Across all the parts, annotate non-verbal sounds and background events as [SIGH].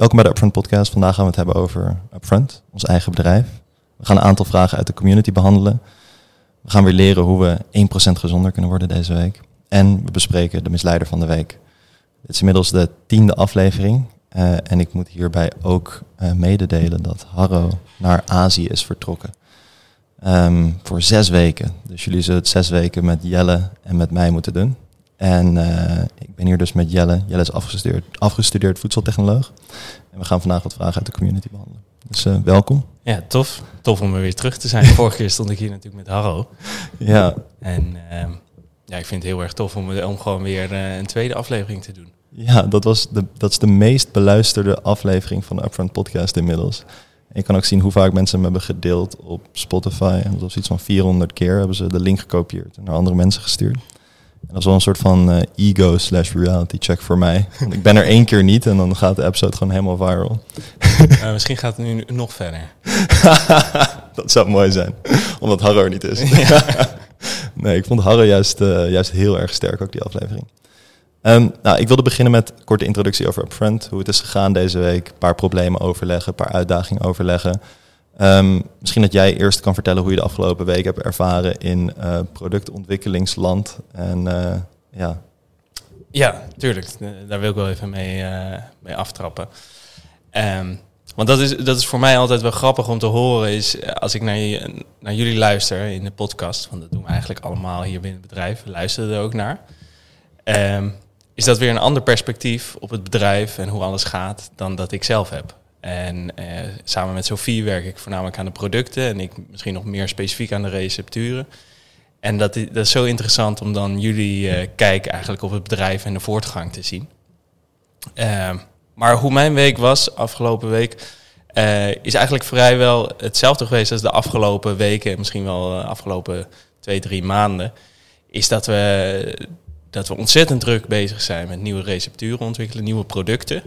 Welkom bij de Upfront Podcast. Vandaag gaan we het hebben over Upfront, ons eigen bedrijf. We gaan een aantal vragen uit de community behandelen. We gaan weer leren hoe we 1% gezonder kunnen worden deze week. En we bespreken de misleider van de week. Dit is inmiddels de tiende aflevering. Uh, en ik moet hierbij ook uh, mededelen dat Harro naar Azië is vertrokken. Um, voor zes weken. Dus jullie zullen het zes weken met Jelle en met mij moeten doen. En uh, ik ben hier dus met Jelle. Jelle is afgestudeerd, afgestudeerd voedseltechnoloog. En we gaan vandaag wat vragen uit de community behandelen. Dus uh, welkom. Ja, tof. Tof om er weer terug te zijn. Vorige keer stond ik hier natuurlijk met Harro. Ja. En uh, ja, ik vind het heel erg tof om, om gewoon weer uh, een tweede aflevering te doen. Ja, dat, was de, dat is de meest beluisterde aflevering van de Upfront Podcast inmiddels. En je kan ook zien hoe vaak mensen hem hebben gedeeld op Spotify. En dat was iets van 400 keer hebben ze de link gekopieerd en naar andere mensen gestuurd. En dat is wel een soort van uh, ego slash reality check voor mij. Want [LAUGHS] ik ben er één keer niet en dan gaat de episode gewoon helemaal viral. Uh, misschien gaat het nu nog verder. [LAUGHS] dat zou mooi zijn, omdat Harro er niet is. [LAUGHS] nee, ik vond Harro juist, uh, juist heel erg sterk, ook die aflevering. Um, nou, ik wilde beginnen met een korte introductie over Upfront. Hoe het is gegaan deze week. Een paar problemen overleggen, een paar uitdagingen overleggen. Um, misschien dat jij eerst kan vertellen hoe je de afgelopen week hebt ervaren in uh, productontwikkelingsland. En uh, ja. Ja, tuurlijk. Daar wil ik wel even mee, uh, mee aftrappen. Um, want dat is, dat is voor mij altijd wel grappig om te horen, is als ik naar, naar jullie luister in de podcast, want dat doen we eigenlijk allemaal hier binnen het bedrijf, we luisteren er ook naar. Um, is dat weer een ander perspectief op het bedrijf en hoe alles gaat dan dat ik zelf heb. En uh, samen met Sophie werk ik voornamelijk aan de producten en ik misschien nog meer specifiek aan de recepturen. En dat is, dat is zo interessant om dan jullie uh, kijk eigenlijk op het bedrijf en de voortgang te zien. Uh, maar hoe mijn week was afgelopen week, uh, is eigenlijk vrijwel hetzelfde geweest als de afgelopen weken, misschien wel de afgelopen twee, drie maanden. Is dat we, dat we ontzettend druk bezig zijn met nieuwe recepturen ontwikkelen, nieuwe producten.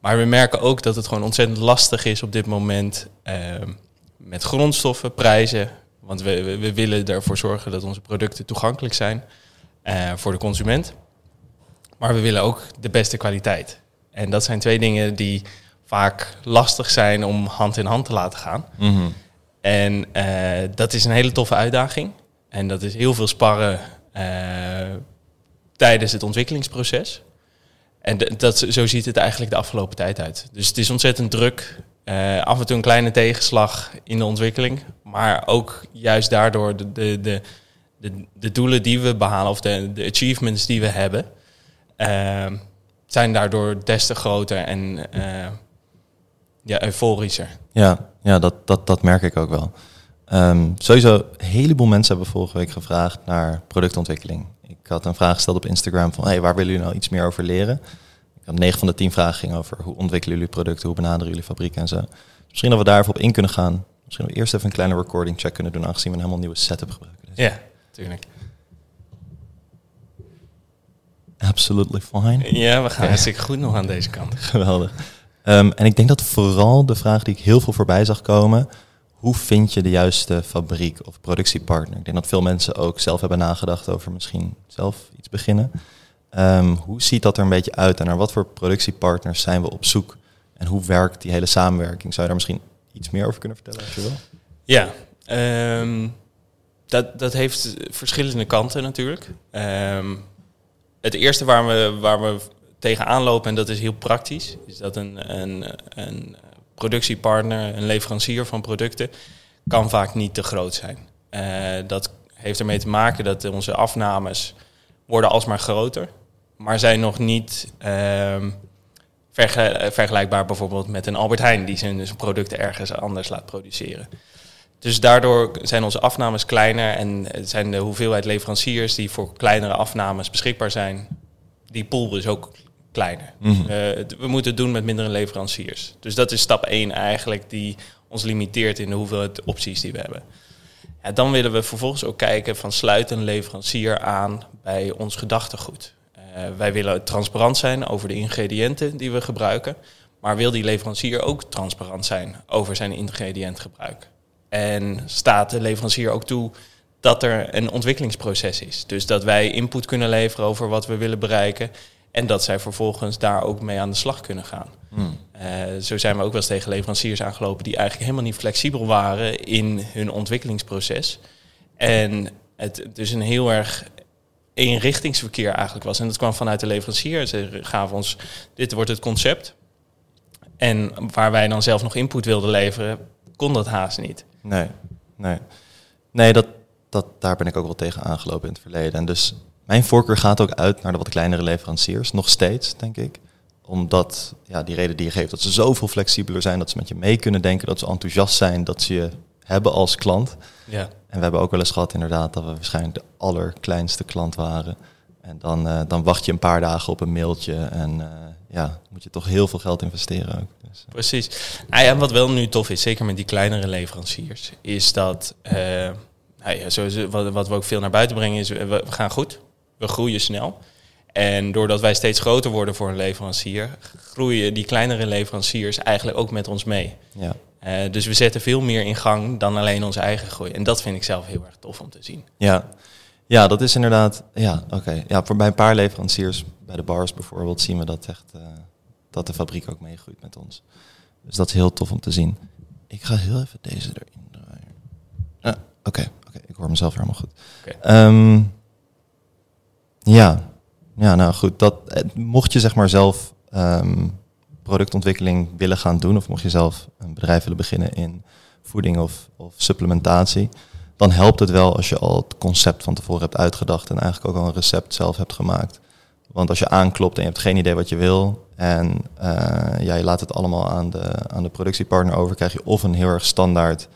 Maar we merken ook dat het gewoon ontzettend lastig is op dit moment uh, met grondstoffen, prijzen. Want we, we, we, willen ervoor zorgen dat onze producten toegankelijk zijn uh, voor de consument. Maar we willen ook de beste kwaliteit. En dat zijn twee dingen die vaak lastig zijn om hand in hand te laten gaan. Mm -hmm. En uh, dat is een hele toffe uitdaging. En dat is heel veel sparren tijdens het ontwikkelingsproces. En dat, zo ziet het eigenlijk de afgelopen tijd uit. Dus het is ontzettend druk. Uh, af en toe een kleine tegenslag in de ontwikkeling. Maar ook juist daardoor de, de, de, de, doelen die we behalen, of de, de achievements die we hebben, uh, zijn daardoor des te groter en uh, ja, euforischer. Ja, ja dat, dat, dat merk ik ook wel. Um, sowieso, een heleboel mensen hebben vorige week gevraagd naar productontwikkeling. Ik had een vraag gesteld op Instagram van hey, waar willen jullie nou iets meer over leren? Ik had 9 van de 10 vragen ging over hoe ontwikkelen jullie producten, hoe benaderen jullie fabrieken en zo. Dus misschien dat we daar even op in kunnen gaan. Misschien dat we eerst even een kleine recording check kunnen doen, aangezien we een helemaal nieuwe setup gebruiken. Dus. Ja, tuurlijk. Absolutely fine. Ja, we gaan hartstikke goed nog aan deze kant. [LAUGHS] Geweldig. Um, en ik denk dat vooral de vraag die ik heel veel voorbij zag komen, hoe vind je de juiste fabriek of productiepartner? Ik denk dat veel mensen ook zelf hebben nagedacht over misschien zelf iets beginnen. Um, hoe ziet dat er een beetje uit en naar wat voor productiepartners zijn we op zoek? En hoe werkt die hele samenwerking? Zou je daar misschien iets meer over kunnen vertellen als je wil? Ja, um, dat, dat heeft verschillende kanten natuurlijk. Um, het eerste waar we, waar we tegenaan lopen, en dat is heel praktisch, is dat een, een, een productiepartner, een leverancier van producten, kan vaak niet te groot zijn. Uh, dat heeft ermee te maken dat onze afnames worden alsmaar groter, maar zijn nog niet vergel vergelijkbaar bijvoorbeeld met een Albert Heijn die zijn, zijn producten ergens anders laat produceren. Dus daardoor zijn onze afnames kleiner en zijn de hoeveelheid leveranciers die voor kleinere afnames beschikbaar zijn, die pool is ook kleiner. Mm -hmm. uh, we moeten het doen met mindere leveranciers. Dus dat is stap 1 eigenlijk die ons limiteert in de hoeveelheid opties die we hebben. Ja, dan willen we vervolgens ook kijken van sluit een leverancier aan bij ons gedachtegoed. Uh, wij willen transparant zijn over de ingrediënten die we gebruiken. Maar wil die leverancier ook transparant zijn over zijn ingrediëntgebruik? En staat de leverancier ook toe dat er een ontwikkelingsproces is? Dus dat wij input kunnen leveren over wat we willen bereiken. En dat zij vervolgens daar ook mee aan de slag kunnen gaan. Hmm. Uh, zo zijn we ook wel eens tegen leveranciers aangelopen die eigenlijk helemaal niet flexibel waren in hun ontwikkelingsproces. En het dus een heel erg eenrichtingsverkeer eigenlijk was. En dat kwam vanuit de leverancier. Ze gaven ons, dit wordt het concept. En waar wij dan zelf nog input wilden leveren, kon dat haast niet. Nee, nee. Nee, dat, dat, daar ben ik ook wel tegen aangelopen in het verleden. En dus mijn voorkeur gaat ook uit naar de wat kleinere leveranciers, nog steeds, denk ik. Omdat, ja, die reden die je geeft, dat ze zoveel flexibeler zijn, dat ze met je mee kunnen denken, dat ze enthousiast zijn, dat ze je hebben als klant. Ja. En we hebben ook wel eens gehad inderdaad dat we waarschijnlijk de allerkleinste klant waren. En dan, uh, dan wacht je een paar dagen op een mailtje en uh, ja, moet je toch heel veel geld investeren ook. Dus, uh. Precies. Nou ja, wat wel nu tof is, zeker met die kleinere leveranciers, is dat, nou ja, zoals, wat, wat we ook veel naar buiten brengen, is we, we gaan goed, we groeien snel. En doordat wij steeds groter worden voor een leverancier, groeien die kleinere leveranciers eigenlijk ook met ons mee. Ja. Uh, dus we zetten veel meer in gang dan alleen onze eigen groei. En dat vind ik zelf heel erg tof om te zien. Ja, ja dat is inderdaad. Ja, oké. Okay. Ja, voor bij een paar leveranciers, bij de bars bijvoorbeeld, zien we dat echt uh, dat de fabriek ook meegroeit met ons. Dus dat is heel tof om te zien. Ik ga heel even deze erin draaien. Ah, oké, okay, oké. Ik hoor mezelf helemaal goed. Um, ja. ja, nou goed. Dat, mocht je zeg maar zelf um, productontwikkeling willen gaan doen, of mocht je zelf een bedrijf willen beginnen in voeding of, of supplementatie, dan helpt het wel als je al het concept van tevoren hebt uitgedacht en eigenlijk ook al een recept zelf hebt gemaakt. Want als je aanklopt en je hebt geen idee wat je wil en uh, ja, je laat het allemaal aan de, aan de productiepartner over, krijg je of een heel erg standaard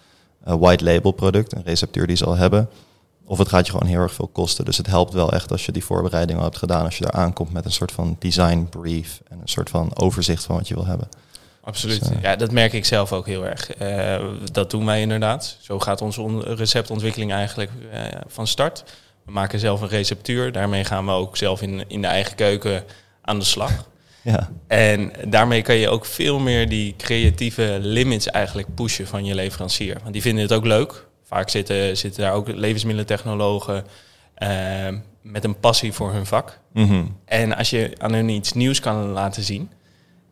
uh, white label product, een receptuur die ze al hebben, of het gaat je gewoon heel erg veel kosten. Dus het helpt wel echt als je die voorbereiding al hebt gedaan. Als je daar aankomt met een soort van design brief. En een soort van overzicht van wat je wil hebben. Absoluut. Dus, uh, ja, dat merk ik zelf ook heel erg. Uh, dat doen wij inderdaad. Zo gaat onze on receptontwikkeling eigenlijk uh, van start. We maken zelf een receptuur. Daarmee gaan we ook zelf in, in de eigen keuken aan de slag. [LAUGHS] Ja. En daarmee kan je ook veel meer die creatieve limits eigenlijk pushen van je leverancier. Want die vinden het ook leuk. Vaak zitten, zitten daar ook levensmiddelentechnologen uh, met een passie voor hun vak. Mm -hmm. En als je aan hun iets nieuws kan laten zien,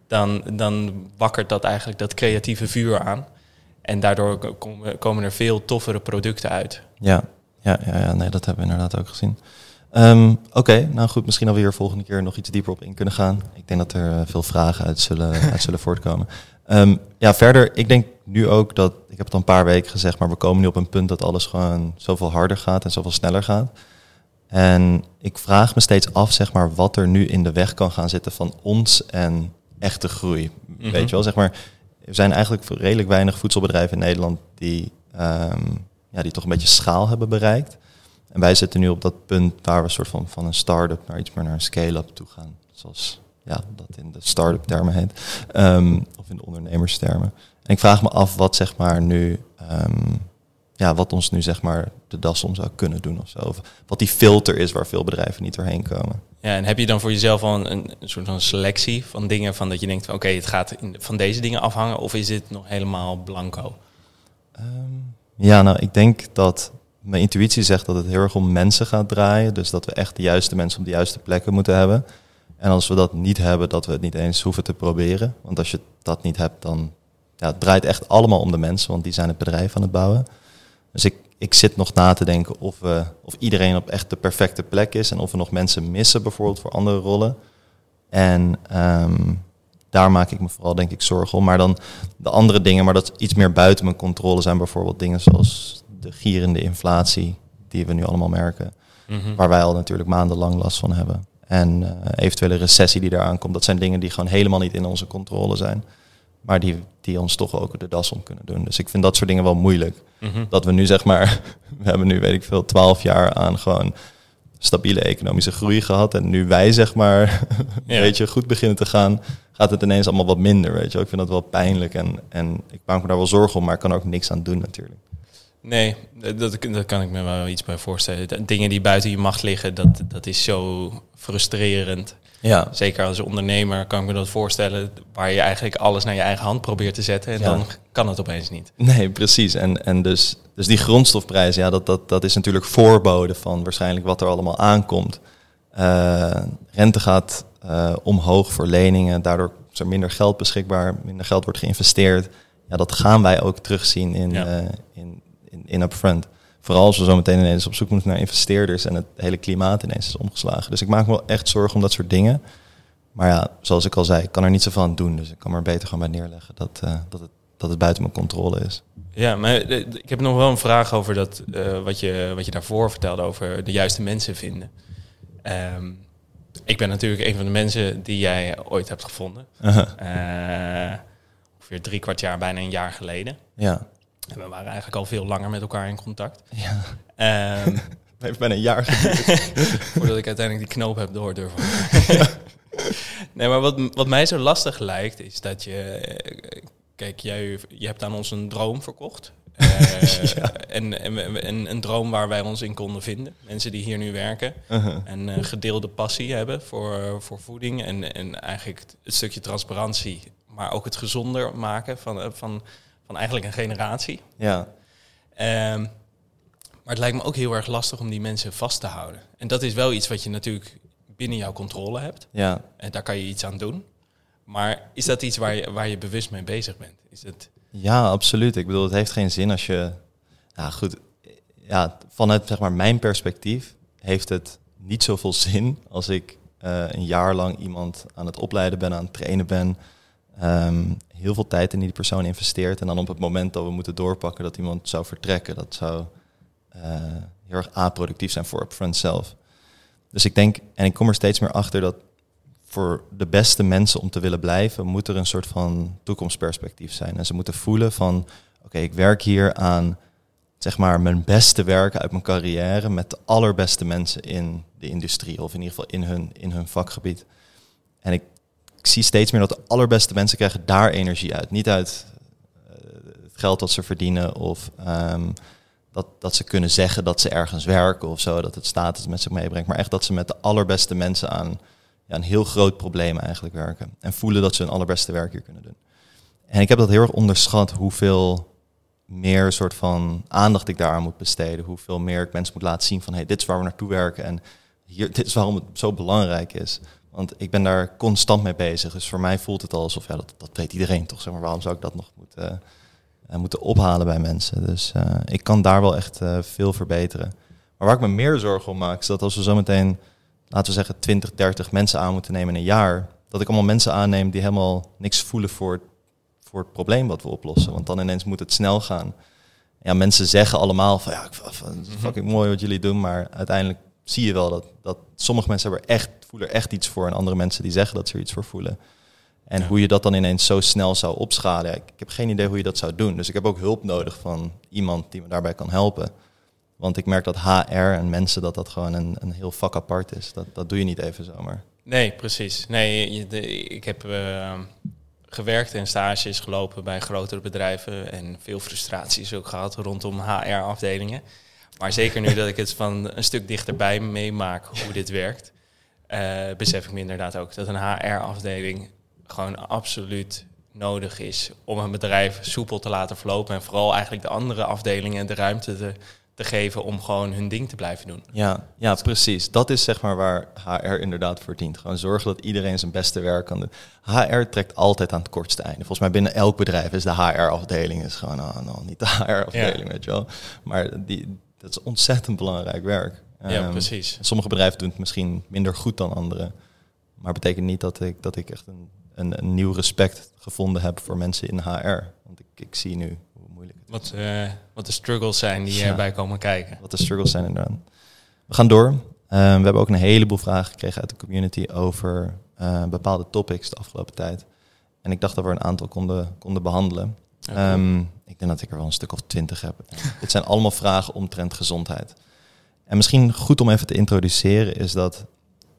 dan, dan wakkert dat eigenlijk dat creatieve vuur aan. En daardoor komen, er veel toffere producten uit. Ja, ja, ja, ja nee, dat hebben we inderdaad ook gezien. Um, Oké, okay, nou goed, misschien alweer volgende keer nog iets dieper op in kunnen gaan. Ik denk dat er uh, veel vragen uit zullen, uit zullen voortkomen. Um, ja, verder, ik denk nu ook dat, ik heb het al een paar weken gezegd, maar we komen nu op een punt dat alles gewoon zoveel harder gaat en zoveel sneller gaat. En ik vraag me steeds af, zeg maar, wat er nu in de weg kan gaan zitten van ons en echte groei. Mm -hmm. Weet je wel, zeg maar, er zijn eigenlijk redelijk weinig voedselbedrijven in Nederland die, um, ja, die toch een beetje schaal hebben bereikt. En wij zitten nu op dat punt waar we een soort van, van een start-up naar iets meer naar een scale-up toe gaan. Zoals ja, dat in de start-up termen heet. Um, of in de ondernemerstermen. En ik vraag me af wat zeg maar nu, um, ja, wat ons nu zeg maar de das om zou kunnen doen of zo. Of wat die filter is waar veel bedrijven niet doorheen komen. Ja, en heb je dan voor jezelf al een, een soort van selectie van dingen van dat je denkt van oké, okay, het gaat in, van deze dingen afhangen of is dit nog helemaal blanco? Um, ja, nou ik denk dat mijn intuïtie zegt dat het heel erg om mensen gaat draaien. Dus dat we echt de juiste mensen op de juiste plekken moeten hebben. En als we dat niet hebben, dat we het niet eens hoeven te proberen. Want als je dat niet hebt, dan ja, het draait echt allemaal om de mensen, want die zijn het bedrijf aan het bouwen. Dus ik, ik zit nog na te denken of, we, of iedereen op echt de perfecte plek is en of we nog mensen missen bijvoorbeeld voor andere rollen. En um, daar maak ik me vooral denk ik zorgen om. Maar dan de andere dingen, maar dat iets meer buiten mijn controle zijn bijvoorbeeld dingen zoals de gierende inflatie die we nu allemaal merken. Mm -hmm. Waar wij al natuurlijk maandenlang last van hebben. En uh, eventuele recessie die eraan komt. Dat zijn dingen die gewoon helemaal niet in onze controle zijn. Maar die, die ons toch ook de das om kunnen doen. Dus ik vind dat soort dingen wel moeilijk. Mm -hmm. Dat we nu zeg maar, [LAUGHS] we hebben nu weet ik veel, twaalf jaar aan gewoon stabiele economische groei gehad. En nu wij zeg maar, [LAUGHS] Ja. weet je, goed beginnen te gaan, gaat het ineens allemaal wat minder. Weet je, ik vind dat wel pijnlijk en, en ik maak me daar wel zorgen om, maar ik kan er ook niks aan doen natuurlijk. Nee, dat, dat kan ik me wel iets bij voorstellen. Dingen die buiten je macht liggen, dat, dat is zo frustrerend. Ja, Zeker als ondernemer kan ik me dat voorstellen, waar je eigenlijk alles naar je eigen hand probeert te zetten en Ja. dan kan het opeens niet. Nee, precies. En, en dus, dus die grondstofprijs, ja, dat, dat, dat is natuurlijk voorbode van waarschijnlijk wat er allemaal aankomt. Eh, rente gaat eh, omhoog voor leningen. Daardoor is er minder geld beschikbaar, minder geld wordt geïnvesteerd. Ja, dat gaan wij ook terugzien in, Ja. eh, in, in, in upfront. Vooral als we zo meteen ineens op zoek moeten naar investeerders en het hele klimaat ineens is omgeslagen. Dus ik maak me wel echt zorgen om dat soort dingen. Maar ja, zoals ik al zei, ik kan er niet zoveel aan doen. Dus ik kan maar beter gewoon bij neerleggen dat, eh, dat, het, dat het buiten mijn controle is. Ja, maar eh, ik heb nog wel een vraag over dat, eh, wat, je, wat je daarvoor vertelde over de juiste mensen vinden. Ehm, ik ben natuurlijk een van de mensen die jij ooit hebt gevonden. Ongeveer drie kwart jaar, bijna een jaar geleden. ja. En we waren eigenlijk al veel langer met elkaar in contact. ja. Het [LAUGHS] heeft bijna een jaar geduurd. [LAUGHS] voordat ik uiteindelijk die knoop heb door durven. [LAUGHS] nee, maar wat, wat mij zo lastig lijkt, is dat je... eh, Kijk, jij, je hebt aan ons een droom verkocht. Eh, en, en, en een droom waar wij ons in konden vinden. Mensen die hier nu werken. Uh-huh. En een gedeelde passie hebben voor, voor voeding. En, en eigenlijk het stukje transparantie. Maar ook het gezonder maken van, van, van eigenlijk een generatie. Ja, Ehm, maar het lijkt me ook heel erg lastig om die mensen vast te houden. En dat is wel iets wat je natuurlijk binnen jouw controle hebt. ja. En daar kan je iets aan doen. Maar is dat iets waar je, waar je bewust mee bezig bent? Is het, Ja, absoluut. Ik bedoel, het heeft geen zin als je. Nou goed, ja, vanuit zeg maar mijn perspectief heeft het niet zoveel [LAUGHS] zin als ik eh, een jaar lang iemand aan het opleiden ben, aan het trainen ben. ehm, heel veel tijd in die persoon investeert. En dan op het moment dat we moeten doorpakken dat iemand zou vertrekken, dat zou eh, heel erg aproductief zijn voor Upfront zelf. Dus ik denk, en ik kom er steeds meer achter dat voor de beste mensen om te willen blijven, moet er een soort van toekomstperspectief zijn. En ze moeten voelen van, oké, ik werk hier aan, zeg maar, mijn beste werk uit mijn carrière met de allerbeste mensen in de industrie, of in ieder geval in hun, in hun vakgebied. En ik, ik zie steeds meer dat de allerbeste mensen krijgen daar energie uit. Niet uit eh, het geld dat ze verdienen of ehm, dat, dat ze kunnen zeggen dat ze ergens werken of zo, dat het status met zich meebrengt. Maar echt dat ze met de allerbeste mensen aan ja, een heel groot probleem eigenlijk werken. En voelen dat ze hun allerbeste werk hier kunnen doen. En ik heb dat heel erg onderschat hoeveel meer soort van aandacht ik daaraan moet besteden. Hoeveel meer ik mensen moet laten zien van hey, dit is waar we naartoe werken. En hier, [LAUGHS] dit is waarom het zo belangrijk is. Want ik ben daar constant mee bezig. Dus voor mij voelt het al alsof, ja, dat, dat weet iedereen toch. Zeg maar, waarom zou ik dat nog moeten, eh, moeten ophalen bij mensen? Dus eh, ik kan daar wel echt eh, veel verbeteren. Maar waar ik me meer zorgen om maak, is dat als we zometeen, laten we zeggen, 20, 30 mensen aan moeten nemen in een jaar, dat ik allemaal mensen aanneem die helemaal niks voelen voor, het- voor het probleem wat we oplossen. Want dan ineens moet het snel gaan. Ja, mensen zeggen allemaal van ja, is fucking mooi wat jullie doen, maar uiteindelijk zie je wel dat, dat sommige mensen hebben er echt, voelen er echt iets voor en andere mensen die zeggen dat ze er iets voor voelen. En Ja. hoe je dat dan ineens zo snel zou opschalen, ik heb geen idee hoe je dat zou doen. Dus ik heb ook hulp nodig van iemand die me daarbij kan helpen. Want ik merk dat HR en mensen, dat dat gewoon een, een heel vak apart is. Dat, dat doe je niet even zomaar. Nee, precies. Nee, je- de- ik heb eh, gewerkt en stages gelopen bij grotere bedrijven en veel frustraties ook gehad rondom HR-afdelingen. Maar zeker nu dat ik het van een stuk dichterbij meemaak hoe dit werkt, eh, besef ik me inderdaad ook dat een HR-afdeling gewoon absoluut nodig is om een bedrijf soepel te laten verlopen en vooral eigenlijk de andere afdelingen de ruimte te, te geven om gewoon hun ding te blijven doen. Ja, ja, precies. Dat is zeg maar waar HR inderdaad voor dient. Gewoon zorgen dat iedereen zijn beste werk kan doen. HR trekt altijd aan het kortste einde. Volgens mij binnen elk bedrijf is de HR-afdeling is gewoon, oh, nou, niet de HR-afdeling, weet je wel. Maar die, dat is ontzettend belangrijk werk. Ja, Ehm, precies. Sommige bedrijven doen het misschien minder goed dan andere. Maar betekent niet dat ik, dat ik echt een, een, een nieuw respect gevonden heb voor mensen in HR. Want ik, ik zie nu hoe moeilijk het is. Wat, eh, wat de struggles zijn die Ja. erbij komen kijken. Wat de struggles zijn inderdaad. We gaan door. Ehm, we hebben ook een heleboel vragen gekregen uit de community over eh, bepaalde topics de afgelopen tijd. En ik dacht dat we een aantal konden, konden behandelen. Ehm, ik denk dat ik er wel een stuk of twintig heb. [LAUGHS] Dit zijn allemaal vragen omtrent gezondheid. En misschien goed om even te introduceren is dat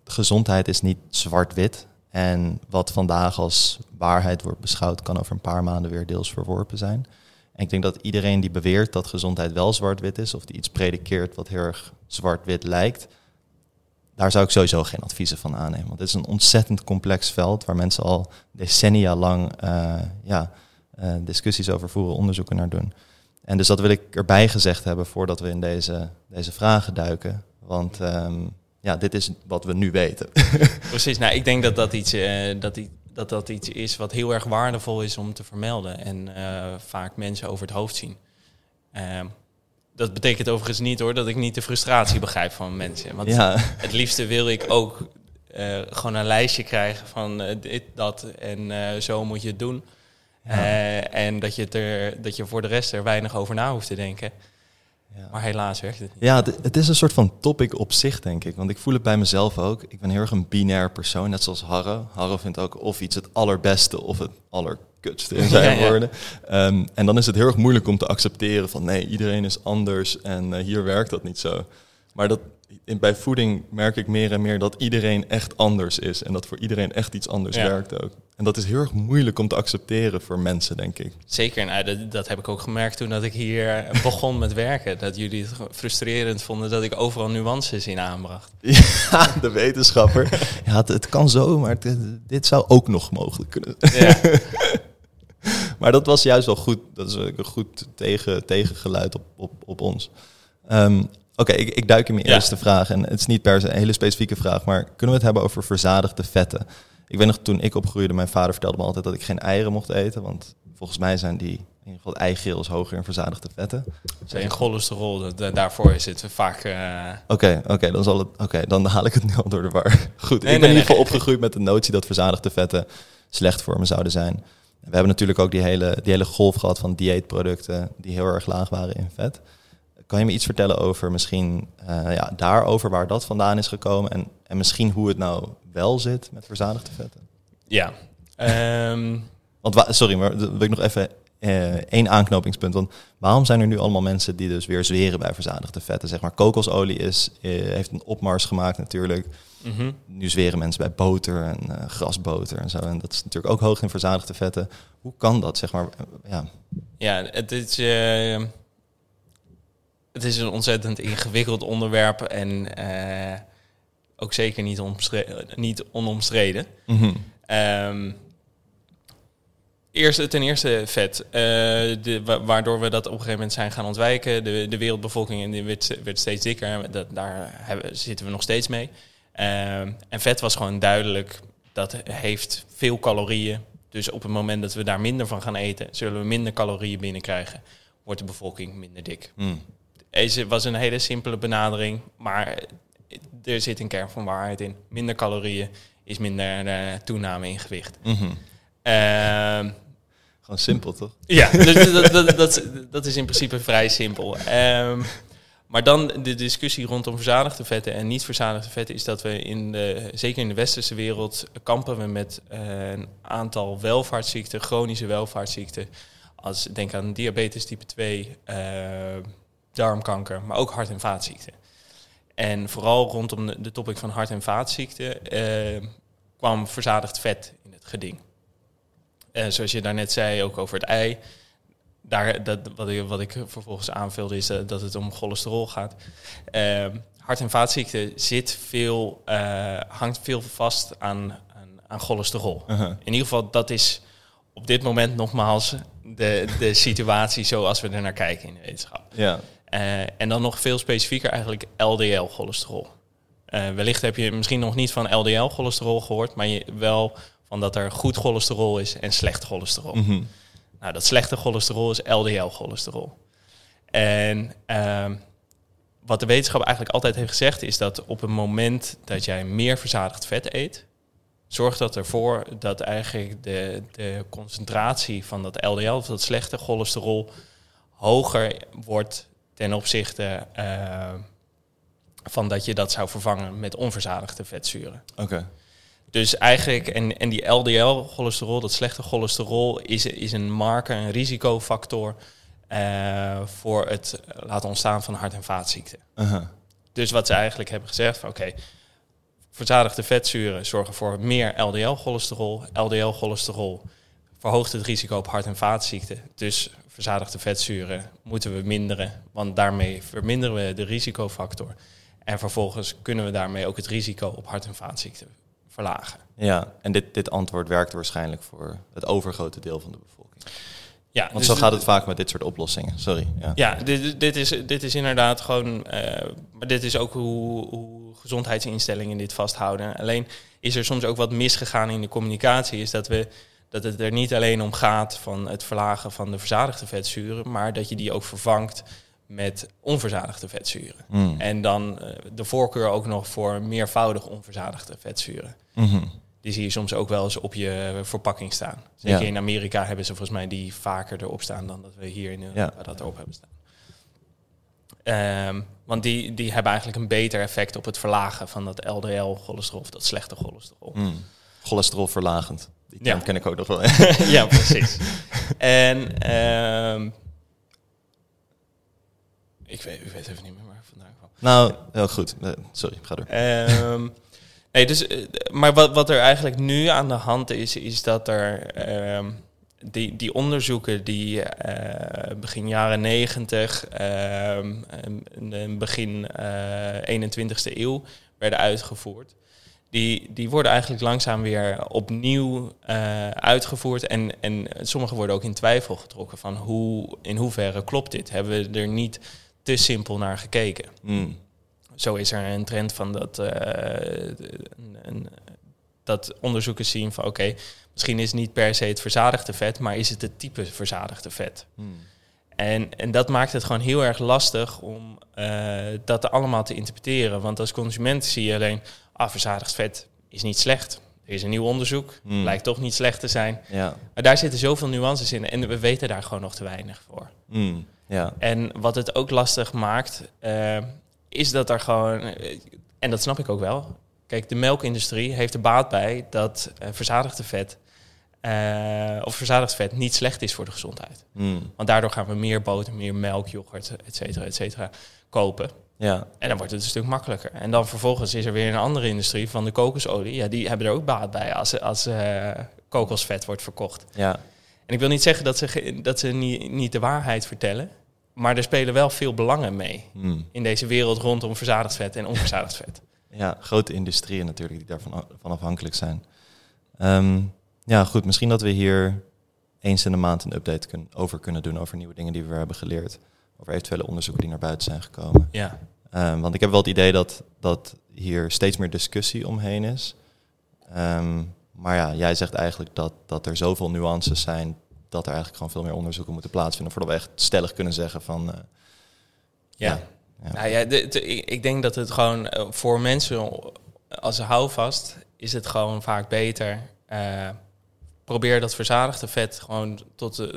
gezondheid is niet zwart-wit. En wat vandaag als waarheid wordt beschouwd, kan over een paar maanden weer deels verworpen zijn. En ik denk dat iedereen die beweert dat gezondheid wel zwart-wit is, of die iets predikeert wat heel erg zwart-wit lijkt, daar zou ik sowieso geen adviezen van aannemen. Want het is een ontzettend complex veld waar mensen al decennia lang eh, ja, eh, discussies over voeren, onderzoeken naar doen. En dus dat wil ik erbij gezegd hebben voordat we in deze, deze vragen duiken. Want ehm, ja, dit is wat we nu weten. [LAUGHS] Precies, nou ik denk dat dat iets, uh, dat, die, dat dat iets is wat heel erg waardevol is om te vermelden en uh, vaak mensen over het hoofd zien. Uh, dat betekent overigens niet hoor dat ik niet de frustratie begrijp van mensen. Want ja. het liefste wil ik ook gewoon een lijstje krijgen van dit, dat en zo moet je het doen. Ja. en dat je, er, dat je voor de rest er weinig over na hoeft te denken. Ja. Maar helaas werkt het niet. Ja, het, is een soort van topic op zich, denk ik. Want ik voel het bij mezelf ook. Ik ben heel erg een binair persoon, net zoals Harre. Harre vindt ook of iets het allerbeste of het allerkutste in zijn woorden. Um, en dan is het heel erg moeilijk om te accepteren van nee, iedereen is anders en uh, hier werkt dat niet zo. Maar dat, in, bij voeding merk ik meer en meer dat iedereen echt anders is. En dat voor iedereen echt iets anders werkt ook. En dat is heel erg moeilijk om te accepteren voor mensen, denk ik. Zeker, nou, dat, dat heb ik ook gemerkt toen dat ik hier [LAUGHS] begon met werken. Dat jullie het frustrerend vonden dat ik overal nuances in aanbracht. [LAUGHS] Ja, de wetenschapper. [LAUGHS] Ja, het, het kan zo, maar dit zou ook nog mogelijk kunnen. Ja. maar dat was juist wel goed. Dat is een goed tegen, tegengeluid op, op, op ons. Um, Oké, ik, ik, duik in mijn eerste vraag. En het is niet per se een hele specifieke vraag, maar kunnen we het hebben over verzadigde vetten? Ik weet nog, toen ik opgroeide, mijn vader vertelde me altijd dat ik geen eieren mocht eten. Want volgens mij zijn die, in ieder geval het eigeel is hoger in verzadigde vetten. Zijn cholesterol, daarvoor is het vaak... Eh, oké, oké, dan zal het. Oké, dan haal ik het nu al door de war. [LAUGHS] Goed, ik ben in ieder geval opgegroeid met de notie dat verzadigde vetten slecht voor me zouden zijn. We hebben natuurlijk ook die hele, die hele golf gehad van dieetproducten die heel erg laag waren in vet. Kan je me iets vertellen over misschien uh, ja, daarover waar dat vandaan is gekomen en, en misschien hoe het nou wel zit met verzadigde vetten? Ja. Um... Want sorry, maar wil ik nog even uh, één aanknopingspunt. Want waarom zijn er nu allemaal mensen die dus weer zweren bij verzadigde vetten? Zeg maar, kokosolie is, uh, heeft een opmars gemaakt natuurlijk. Mm -hmm. Nu zweren mensen bij boter en uh, grasboter en zo. En dat is natuurlijk ook hoog in verzadigde vetten. Hoe kan dat, zeg maar? ja, ja het is het is een ontzettend ingewikkeld onderwerp en uh, ook zeker niet, niet onomstreden. Mm -hmm. um, eerst, ten eerste vet, uh, de, waardoor we dat op een gegeven moment zijn gaan ontwijken. De, de wereldbevolking werd, werd steeds dikker, dat, daar hebben, zitten we nog steeds mee. Um, en vet was gewoon duidelijk, dat heeft veel calorieën. Dus op het moment dat we daar minder van gaan eten, zullen we minder calorieën binnenkrijgen. Wordt de bevolking minder dik. Mm. Deze was een hele simpele benadering, maar er zit een kern van waarheid in. Minder calorieën is minder uh, toename in gewicht. Mm -hmm. uh, Gewoon simpel, toch? Ja, dus dat, dat, dat, dat, is in principe vrij simpel. Um, maar dan de discussie rondom verzadigde vetten en niet verzadigde vetten is dat we in de, zeker in de westerse wereld, kampen we met uh, een aantal welvaartsziekten, chronische welvaartsziekten. Als denk aan diabetes type 2, darmkanker, maar ook hart- en vaatziekten. En vooral rondom de, de topic van hart- en vaatziekten uh, kwam verzadigd vet in het geding. Uh, zoals je daarnet zei, ook over het ei. Daar, dat, wat, ik, wat ik vervolgens aanvulde is uh, dat het om cholesterol gaat. Ehm, hart- en vaatziekten zit veel, hangt veel vast aan, aan, aan cholesterol. -huh. In ieder geval, dat is op dit moment nogmaals de, de situatie zoals we er naar kijken in de wetenschap. Ja. Uh, en dan nog veel specifieker eigenlijk LDL-cholesterol. Uh, wellicht heb je misschien nog niet van LDL-cholesterol gehoord, maar je wel van dat er goed cholesterol is en slecht cholesterol. Mm -hmm. Nou, dat slechte cholesterol is LDL-cholesterol. En uh, wat de wetenschap eigenlijk altijd heeft gezegd is dat op het moment dat jij meer verzadigd vet eet, zorgt dat ervoor dat eigenlijk de, de concentratie van dat LDL, of dat slechte cholesterol, hoger wordt ten opzichte uh, van dat je dat zou vervangen met onverzadigde vetzuren. Oké. Dus eigenlijk, en, en die LDL-cholesterol, dat slechte cholesterol, is, is een marker, een risicofactor uh, voor het laten ontstaan van hart- en vaatziekten. Uh -huh. Dus wat ze eigenlijk hebben gezegd, oké, okay, verzadigde vetzuren zorgen voor meer LDL-cholesterol. LDL-cholesterol verhoogt het risico op hart- en vaatziekten. Dus verzadigde vetzuren moeten we minderen, want daarmee verminderen we de risicofactor. En vervolgens kunnen we daarmee ook het risico op hart- en vaatziekten verlagen. Ja, en dit, dit antwoord werkt waarschijnlijk voor het overgrote deel van de bevolking. Ja, Want dus zo gaat het vaak met dit soort oplossingen. Sorry. Ja, ja dit, dit, is, dit is inderdaad gewoon. Uh, maar dit is ook hoe, hoe hoe gezondheidsinstellingen dit vasthouden. Alleen is er soms ook wat misgegaan in de communicatie. Is dat, we, dat het er niet alleen om gaat van het verlagen van de verzadigde vetzuren, maar dat je die ook vervangt met onverzadigde vetzuren. Mm. En dan eh, de voorkeur ook nog voor meervoudig onverzadigde vetzuren. Mhm. Die zie je soms ook wel eens op je verpakking staan. Zeker Ja. in Amerika hebben ze volgens mij die vaker erop staan dan dat we hier in Europa Ja. dat erop hebben staan. Ehm, want die, die hebben eigenlijk een beter effect op het verlagen van dat LDL-cholesterol of dat slechte cholesterol. Mm. Cholesterolverlagend. Die Ja. ken ik ook nog wel. [LAUGHS] ja, precies. [LAUGHS] en ehm, ik, weet, ik weet even niet meer waar vandaan kwam. nou, heel goed. Eh, sorry, ga door. Ehm, nee, dus, eh, maar wat, wat er eigenlijk nu aan de hand is, is dat er ehm, die, die onderzoeken die eh, begin jaren 90 en- en begin eh 21ste eeuw werden uitgevoerd. Die, die worden eigenlijk langzaam weer opnieuw eh, uitgevoerd. En, en sommige worden ook in twijfel getrokken van hoe, in hoeverre klopt dit? Hebben we er niet te simpel naar gekeken? Mm. zo is er een trend van dat, eh, een, dat onderzoekers zien van oké, misschien is het niet per se het verzadigde vet, maar is het het type verzadigde vet. Mm. En, en dat maakt het gewoon heel erg lastig om eh, dat allemaal te interpreteren. Want als consument zie je alleen, ah, verzadigd vet is niet slecht. Er is een nieuw onderzoek, Mm. blijkt toch niet slecht te zijn. Ja. Maar daar zitten zoveel nuances in en we weten daar gewoon nog te weinig voor. Mm. Ja. En wat het ook lastig maakt, eh, is dat er gewoon, eh, en dat snap ik ook wel. Kijk, de melkindustrie heeft er baat bij dat eh, verzadigde vet, of verzadigd vet niet slecht is voor de gezondheid. Mm. Want daardoor gaan we meer boter, meer melk, yoghurt, et cetera, et cetera, kopen. Ja. En dan wordt het een stuk makkelijker. En dan vervolgens is er weer een andere industrie van de kokosolie. Ja, die hebben er ook baat bij als, als eh, kokosvet wordt verkocht. Ja. En ik wil niet zeggen dat ze, dat ze niet, niet de waarheid vertellen. Maar er spelen wel veel belangen mee Mm. in deze wereld rondom verzadigd vet en onverzadigd vet. Ja, grote industrieën natuurlijk die daarvan van afhankelijk zijn. Ehm, ja, goed. Misschien dat we hier eens in de maand een update kun, over kunnen doen over nieuwe dingen die we hebben geleerd. Over eventuele onderzoeken die naar buiten zijn gekomen. Ja, Ehm, want ik heb wel het idee dat, dat hier steeds meer discussie omheen is. Ehm, maar ja, jij zegt eigenlijk dat, dat er zoveel nuances zijn dat er eigenlijk gewoon veel meer onderzoeken moeten plaatsvinden voordat we echt stellig kunnen zeggen van eh, ja. ja. Nou ja, de- de- ik denk dat het gewoon eh, voor mensen als een houvast is het gewoon vaak beter. eh, probeer dat verzadigde vet gewoon tot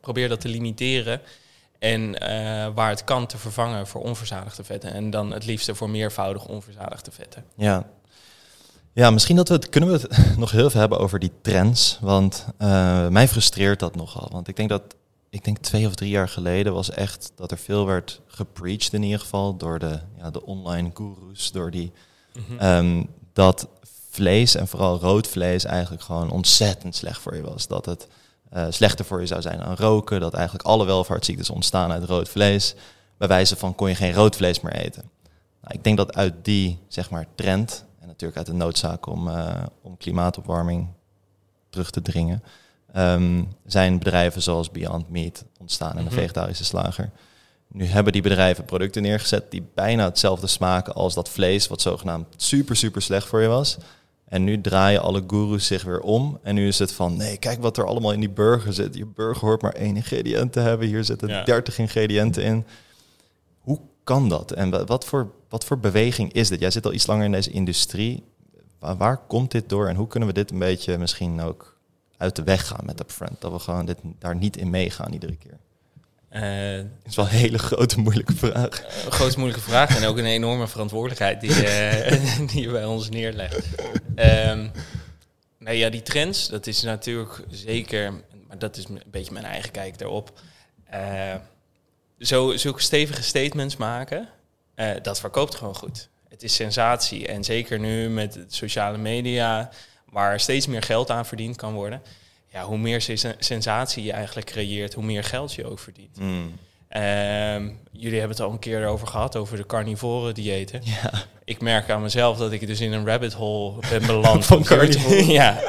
probeer dat te limiteren. En eh, waar het kan te vervangen voor onverzadigde vetten. En dan het liefste voor meervoudig onverzadigde vetten. Ja. Ja, misschien dat we het, kunnen we het [LAUGHS] nog heel veel hebben over die trends. Want eh, mij frustreert dat nogal. Want ik denk dat, ik denk twee of drie jaar geleden was echt dat er veel werd gepreached in ieder geval door de, ja, de online gurus, door die, ehm, dat vlees en vooral rood vlees eigenlijk gewoon ontzettend slecht voor je was. Dat het eh, slechter voor je zou zijn dan roken, dat eigenlijk alle welvaartsziektes ontstaan uit rood vlees. Bij wijze van kon je geen rood vlees meer eten. Nou, ik denk dat uit die zeg maar, trend, en natuurlijk uit de noodzaak om, eh, om klimaatopwarming terug te dringen, ehm, zijn bedrijven zoals Beyond Meat ontstaan en de Mhm. vegetarische slager. Nu hebben die bedrijven producten neergezet die bijna hetzelfde smaken als dat vlees, wat zogenaamd super, super slecht voor je was. En nu draaien alle gurus zich weer om. En nu is het van, nee, kijk wat er allemaal in die burger zit. Je burger hoort maar één ingrediënt te hebben. Hier zitten Ja. 30 ingrediënten in. Hoe kan dat? En wa- wat voor, wat voor beweging is dit? Jij zit al iets langer in deze industrie. Waar, waar komt dit door? En hoe kunnen we dit een beetje misschien ook uit de weg gaan met Upfront? Dat we gewoon dit, daar niet in meegaan iedere keer. Eh, Het is wel een hele grote, moeilijke vraag. Een grote moeilijke vraag en ook een enorme verantwoordelijkheid die, [LAUGHS] eh, [LAUGHS] die je bij ons neerlegt. Ehm nou ja, die trends, dat is natuurlijk zeker, maar dat is een beetje mijn eigen kijk daarop. Eh, zo, zulke stevige statements maken, eh, dat verkoopt gewoon goed. Het is sensatie en zeker nu met sociale media, waar steeds meer geld aan verdiend kan worden. Ja, hoe meer sen- sensatie je eigenlijk creëert, hoe meer geld je ook verdient. Hmm. Ehm, jullie hebben het al een keer over gehad, over de carnivore diëten. Ja. Ik merk aan mezelf dat ik dus in een rabbit hole ben beland. [LAUGHS] Van Om- carnivore. [LAUGHS] ja,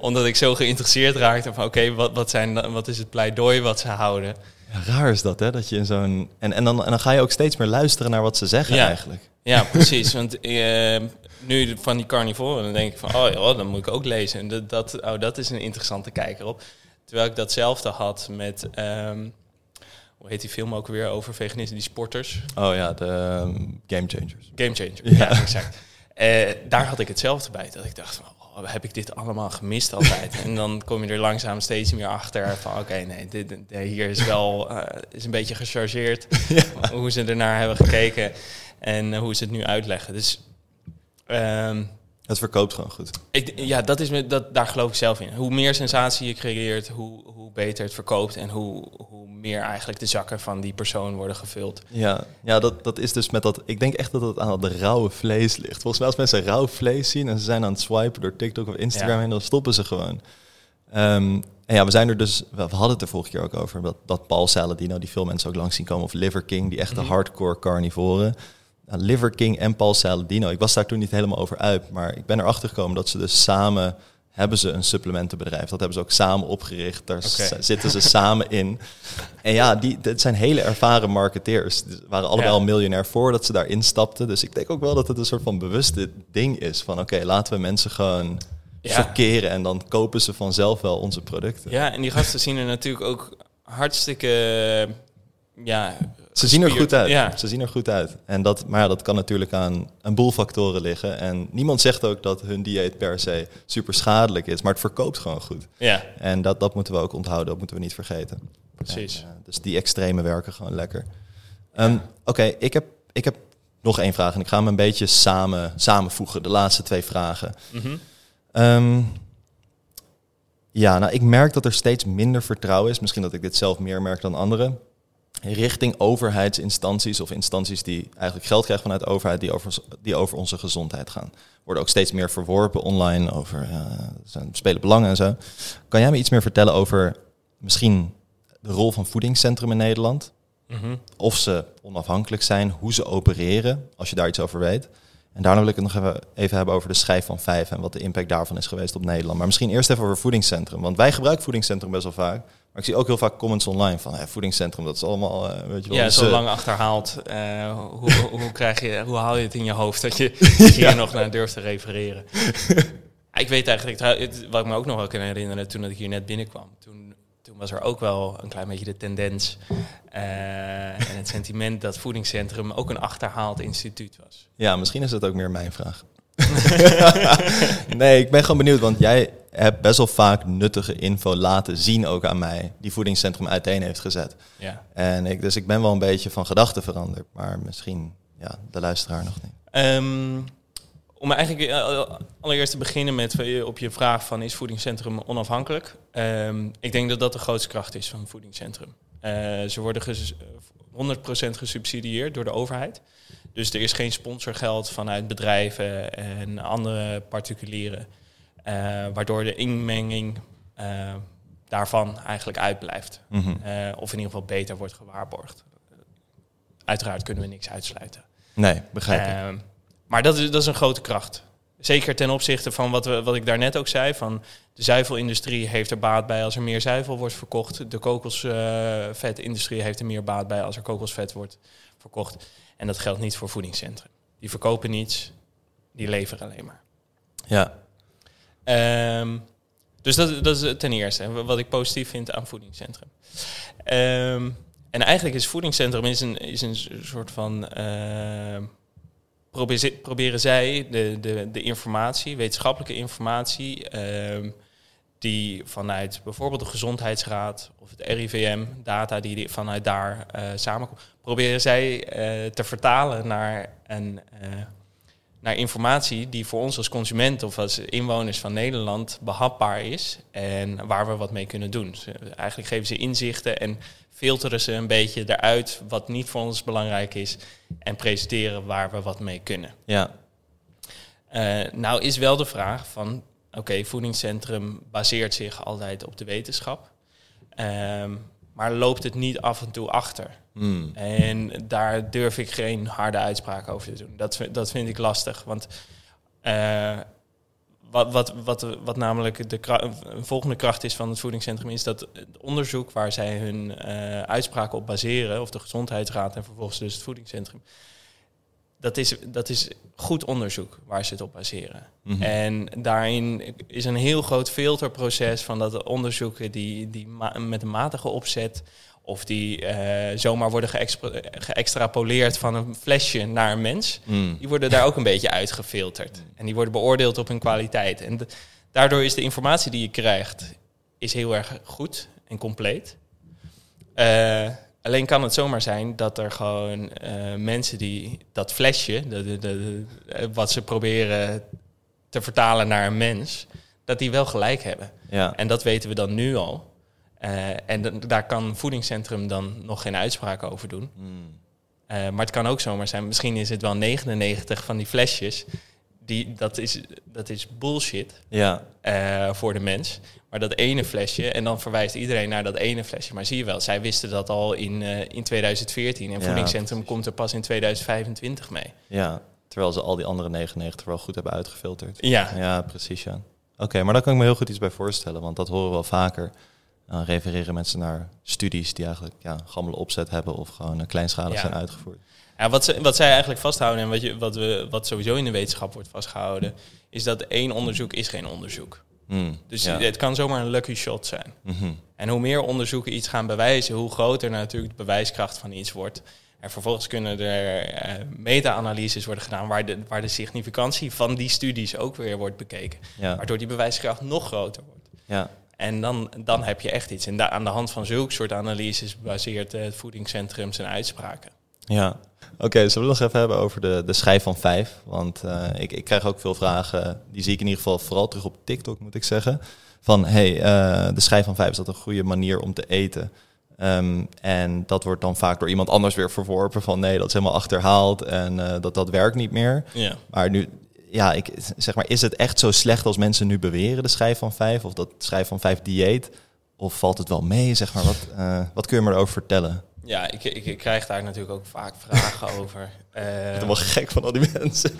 omdat ik zo geïnteresseerd raakte van oké, wat, wat, zijn wat is het pleidooi wat ze houden? Ja, raar is dat, hè? Dat je in zo'n. En, en, dan, en dan ga je ook steeds meer luisteren naar wat ze zeggen Ja. eigenlijk. Ja, precies. Want uh, nu van die carnivoren, dan denk ik van, oh ja, dan moet ik ook lezen. En dat, dat, oh, dat is een interessante kijker op. Terwijl ik datzelfde had met, um, hoe heet die film ook weer over veganisten, die sporters? Oh ja, de um, Game Changers. Game Changers, ja, exact. Uh, daar had ik hetzelfde bij, dat ik dacht van, oh, heb ik dit allemaal gemist altijd? en dan kom je er langzaam steeds meer achter van, oké, nee, dit, hier is wel uh, is een beetje gechargeerd. [LAUGHS] Ja. Hoe ze ernaar hebben gekeken en hoe ze het nu uitleggen. Dus Um, het verkoopt gewoon goed. Ik, ja, dat is me, dat, daar geloof ik zelf in. Hoe meer sensatie je creëert, hoe, hoe beter het verkoopt en hoe, hoe meer eigenlijk de zakken van die persoon worden gevuld. Ja, ja dat, dat is dus met dat. Ik denk echt dat het aan de rauwe vlees ligt. Volgens mij, als mensen rauw vlees zien en ze zijn aan het swipen door TikTok of Instagram en dan stoppen ze gewoon. Um, en ja, we zijn er dus, we hadden het er vorige keer ook over, dat, dat Paul Saladino, die veel mensen ook langs zien komen, of Liver King, die echte mm hardcore carnivoren. Liver King en Paul Saladino. Ik was daar toen niet helemaal over uit, maar ik ben erachter gekomen dat ze dus samen hebben ze een supplementenbedrijf. Dat hebben ze ook samen opgericht. Daar zitten ze samen in. En ja, die, dit zijn hele ervaren marketeers. Die waren allebei al miljonair voordat ze daarin stapten. Dus ik denk ook wel dat het een soort van bewuste ding is. Van oké, laten we mensen gewoon ja. en dan kopen ze vanzelf wel onze producten. Ja, en die gasten zien er natuurlijk ook hartstikke ja, ze zien er goed uit. Ja. Ze zien er goed uit. En dat, maar dat kan natuurlijk aan een boel factoren liggen. En niemand zegt ook dat hun dieet per se super schadelijk is, maar het verkoopt gewoon goed. Ja. En dat, dat moeten we ook onthouden, dat moeten we niet vergeten. Precies. En, uh, dus die extreme werken gewoon lekker. Um, Oké, ik, heb, ik heb nog één vraag en ik ga hem een beetje samen, samenvoegen, de laatste twee vragen. Mm -hmm. um, ja, nou, ik merk dat er steeds minder vertrouwen is. Misschien dat ik dit zelf meer merk dan anderen richting overheidsinstanties of instanties die eigenlijk geld krijgen vanuit de overheid, die over, die over onze gezondheid gaan. Worden ook steeds meer verworpen online over uh, zijn, spelen belangen en zo. Kan jij me iets meer vertellen over misschien de rol van voedingscentrum in Nederland? Mm Of ze onafhankelijk zijn, hoe ze opereren, als je daar iets over weet. En daarna wil ik het nog even, even hebben over de schijf van vijf en wat de impact daarvan is geweest op Nederland. Maar misschien eerst even over voedingscentrum. Want wij gebruiken voedingscentrum best wel vaak. Maar ik zie ook heel vaak comments online van hè, voedingscentrum, dat is allemaal, uh, weet je wel. Ja, zo uh, lang achterhaald. Uh, [LAUGHS] hoe, hoe, krijg je, hoe haal je het in je hoofd dat je, [LAUGHS] dat je hier nog naar durft te refereren? [LAUGHS] ik weet eigenlijk, wat ik me ook nog wel kan herinneren toen ik hier net binnenkwam. Toen, toen was er ook wel een klein beetje de tendens en het sentiment dat voedingscentrum ook een achterhaald instituut was. Ja, misschien is dat ook meer mijn vraag. nee, ik ben gewoon benieuwd, want jij hebt best wel vaak nuttige info laten zien ook aan mij, die voedingscentrum uiteen heeft gezet. Ja. En ik, dus ik ben wel een beetje van gedachten veranderd, maar misschien ja, de luisteraar nog niet. Um, om eigenlijk uh, allereerst te beginnen met uh, op je vraag van is voedingscentrum onafhankelijk? Um, ik denk dat dat de grootste kracht is van voedingscentrum. Uh, ze worden ges 100% gesubsidieerd door de overheid. Dus er is geen sponsorgeld vanuit bedrijven en andere particulieren. Uh, waardoor de inmenging uh, daarvan eigenlijk uitblijft. Mm -hmm. uh, of in ieder geval beter wordt gewaarborgd. Uiteraard kunnen we niks uitsluiten. Nee, begrijp ik. maar dat is, dat is een grote kracht. Zeker ten opzichte van wat, we, wat ik daarnet ook zei. Van de zuivelindustrie heeft er baat bij als er meer zuivel wordt verkocht. De kokosvetindustrie heeft er meer baat bij als er kokosvet wordt verkocht. En dat geldt niet voor voedingscentra. Die verkopen niets, die leveren alleen maar. Ja. Um, dus dat, dat is ten eerste wat ik positief vind aan voedingscentrum. Um, en eigenlijk is voedingscentrum is een, is een soort van. Uh, proberen, zij de, de, de informatie, wetenschappelijke informatie. Die vanuit bijvoorbeeld de Gezondheidsraad of het RIVM, data die vanuit daar uh, samenkomen, proberen zij uh, te vertalen naar, een, uh, naar informatie die voor ons als consument of als inwoners van Nederland behapbaar is en waar we wat mee kunnen doen. Dus eigenlijk geven ze inzichten en filteren ze een beetje eruit wat niet voor ons belangrijk is en presenteren waar we wat mee kunnen. Ja. nou is wel de vraag van oké, voedingscentrum baseert zich altijd op de wetenschap. Um, maar loopt het niet af en toe achter? Hmm. En daar durf ik geen harde uitspraak over te doen. Dat, dat vind ik lastig. Want uh, wat, wat, wat, wat namelijk de volgende kracht is van het voedingscentrum, is dat het onderzoek waar zij hun uh, uitspraken op baseren, of de gezondheidsraad en vervolgens dus het voedingscentrum, dat, is, dat is goed onderzoek waar ze het op baseren. Mhm. En daarin is een heel groot filterproces van dat de onderzoeken die, die met een matige opzet of die eh, zomaar worden geëxtrapoleerd van een flesje naar een mens, Mm. die worden daar ook een beetje uitgefilterd. En die worden beoordeeld op hun kwaliteit. En daardoor is de informatie die je krijgt is heel erg goed en compleet. Eh, alleen kan het zomaar zijn dat er gewoon eh, mensen die dat flesje, de, de, de, de- wat ze proberen te vertalen naar een mens, dat die wel gelijk hebben. Ja. En dat weten we dan nu al. Eh, en daar kan voedingscentrum dan nog geen uitspraak over doen. Mm. Eh, maar het kan ook zomaar zijn, misschien is het wel 99 van die flesjes. Die, dat, is, dat is bullshit Ja. eh, voor de mens. Maar dat ene flesje, en dan verwijst iedereen naar dat ene flesje. Maar zie je wel, zij wisten dat al in, in 2014. En Ja, voedingscentrum komt er pas in 2025 mee. ja. Terwijl ze al die andere 99 wel goed hebben uitgefilterd. Ja, Ja, precies, ja. Oké, maar daar kan ik me heel goed iets bij voorstellen, want dat horen we wel vaker. Dan refereren mensen naar studies die eigenlijk ja, gammele opzet hebben of gewoon eh, kleinschalig Ja. zijn uitgevoerd. Ja, wat, ze, wat zij eigenlijk vasthouden en wat, je, wat, we, wat sowieso in de wetenschap wordt vastgehouden, is dat één onderzoek is geen onderzoek. Mm, Dus ja. het kan zomaar een lucky shot zijn. Mhm. En hoe meer onderzoeken iets gaan bewijzen, hoe groter natuurlijk de bewijskracht van iets wordt. En vervolgens kunnen er eh, meta-analyses worden gedaan waar de, waar de significantie van die studies ook weer wordt bekeken. ja. Waardoor die bewijskracht nog groter wordt. ja. En dan, dan heb je echt iets. En da- aan de hand van zulke soort analyses baseert eh, het voedingscentrum zijn uitspraken. Ja. Oké, zullen we nog even hebben over de, de schijf van vijf? Want eh, ik, ik krijg ook veel vragen, die zie ik in ieder geval vooral terug op TikTok, moet ik zeggen. Van, hey, eh, de schijf van vijf, is dat een goede manier om te eten? Ehm, en dat wordt dan vaak door iemand anders weer verworpen van, nee, dat is helemaal achterhaald en dat, dat werkt niet meer. Ja. Maar nu, ja, ik, zeg maar, is het echt zo slecht als mensen nu beweren, de schijf van vijf? Of dat schijf van vijf dieet? Of valt het wel mee, zeg maar? Wat, eh, wat kun je me erover vertellen? Ja, ik, ik, ik krijg daar natuurlijk ook vaak vragen [LAUGHS] over. Ik eh, ben helemaal gek van al die mensen.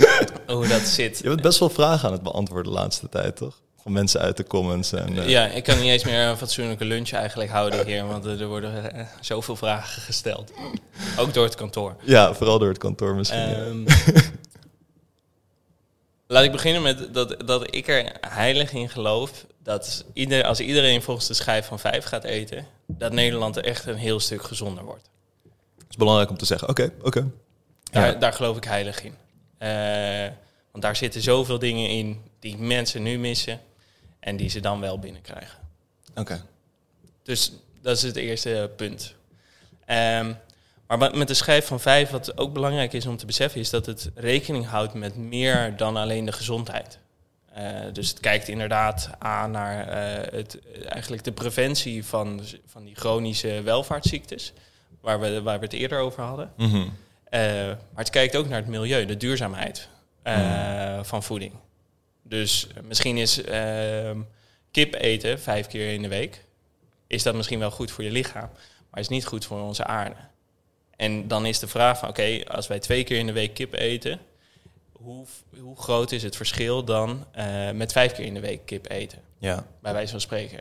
hoe dat zit. Je bent best wel vragen aan het beantwoorden de laatste tijd, toch? Van mensen uit de comments. En, eh, Ja, ik kan niet eens meer een fatsoenlijke lunch eigenlijk houden hier, want er worden zoveel vragen gesteld. Ook door het kantoor. ja, vooral door het kantoor misschien. ja. [LAUGHS] Laat ik beginnen met dat, dat ik er heilig in geloof dat ieder, als iedereen volgens de schijf van vijf gaat eten, dat Nederland echt een heel stuk gezonder wordt. Het is belangrijk om te zeggen, oké, oké. Daar, Ja. daar geloof ik heilig in. Eh, want daar zitten zoveel dingen in die mensen nu missen en die ze dan wel binnenkrijgen. Oké. Dus dat is het eerste punt. Ehm, maar met de schijf van vijf, wat ook belangrijk is om te beseffen, is dat het rekening houdt met meer dan alleen de gezondheid. Eh, dus het kijkt inderdaad aan naar eh, het, eigenlijk de preventie van, van die chronische welvaartsziektes, waar we, waar we het eerder over hadden. Mhm. Eh, maar het kijkt ook naar het milieu, de duurzaamheid eh, van voeding. Dus misschien is ehm, kip eten vijf keer in de week, is dat misschien wel goed voor je lichaam, maar is niet goed voor onze aarde. En dan is de vraag van, oké, als wij twee keer in de week kip eten, hoe, hoe groot is het verschil dan eh, met vijf keer in de week kip eten? Ja. bij wijze van spreken.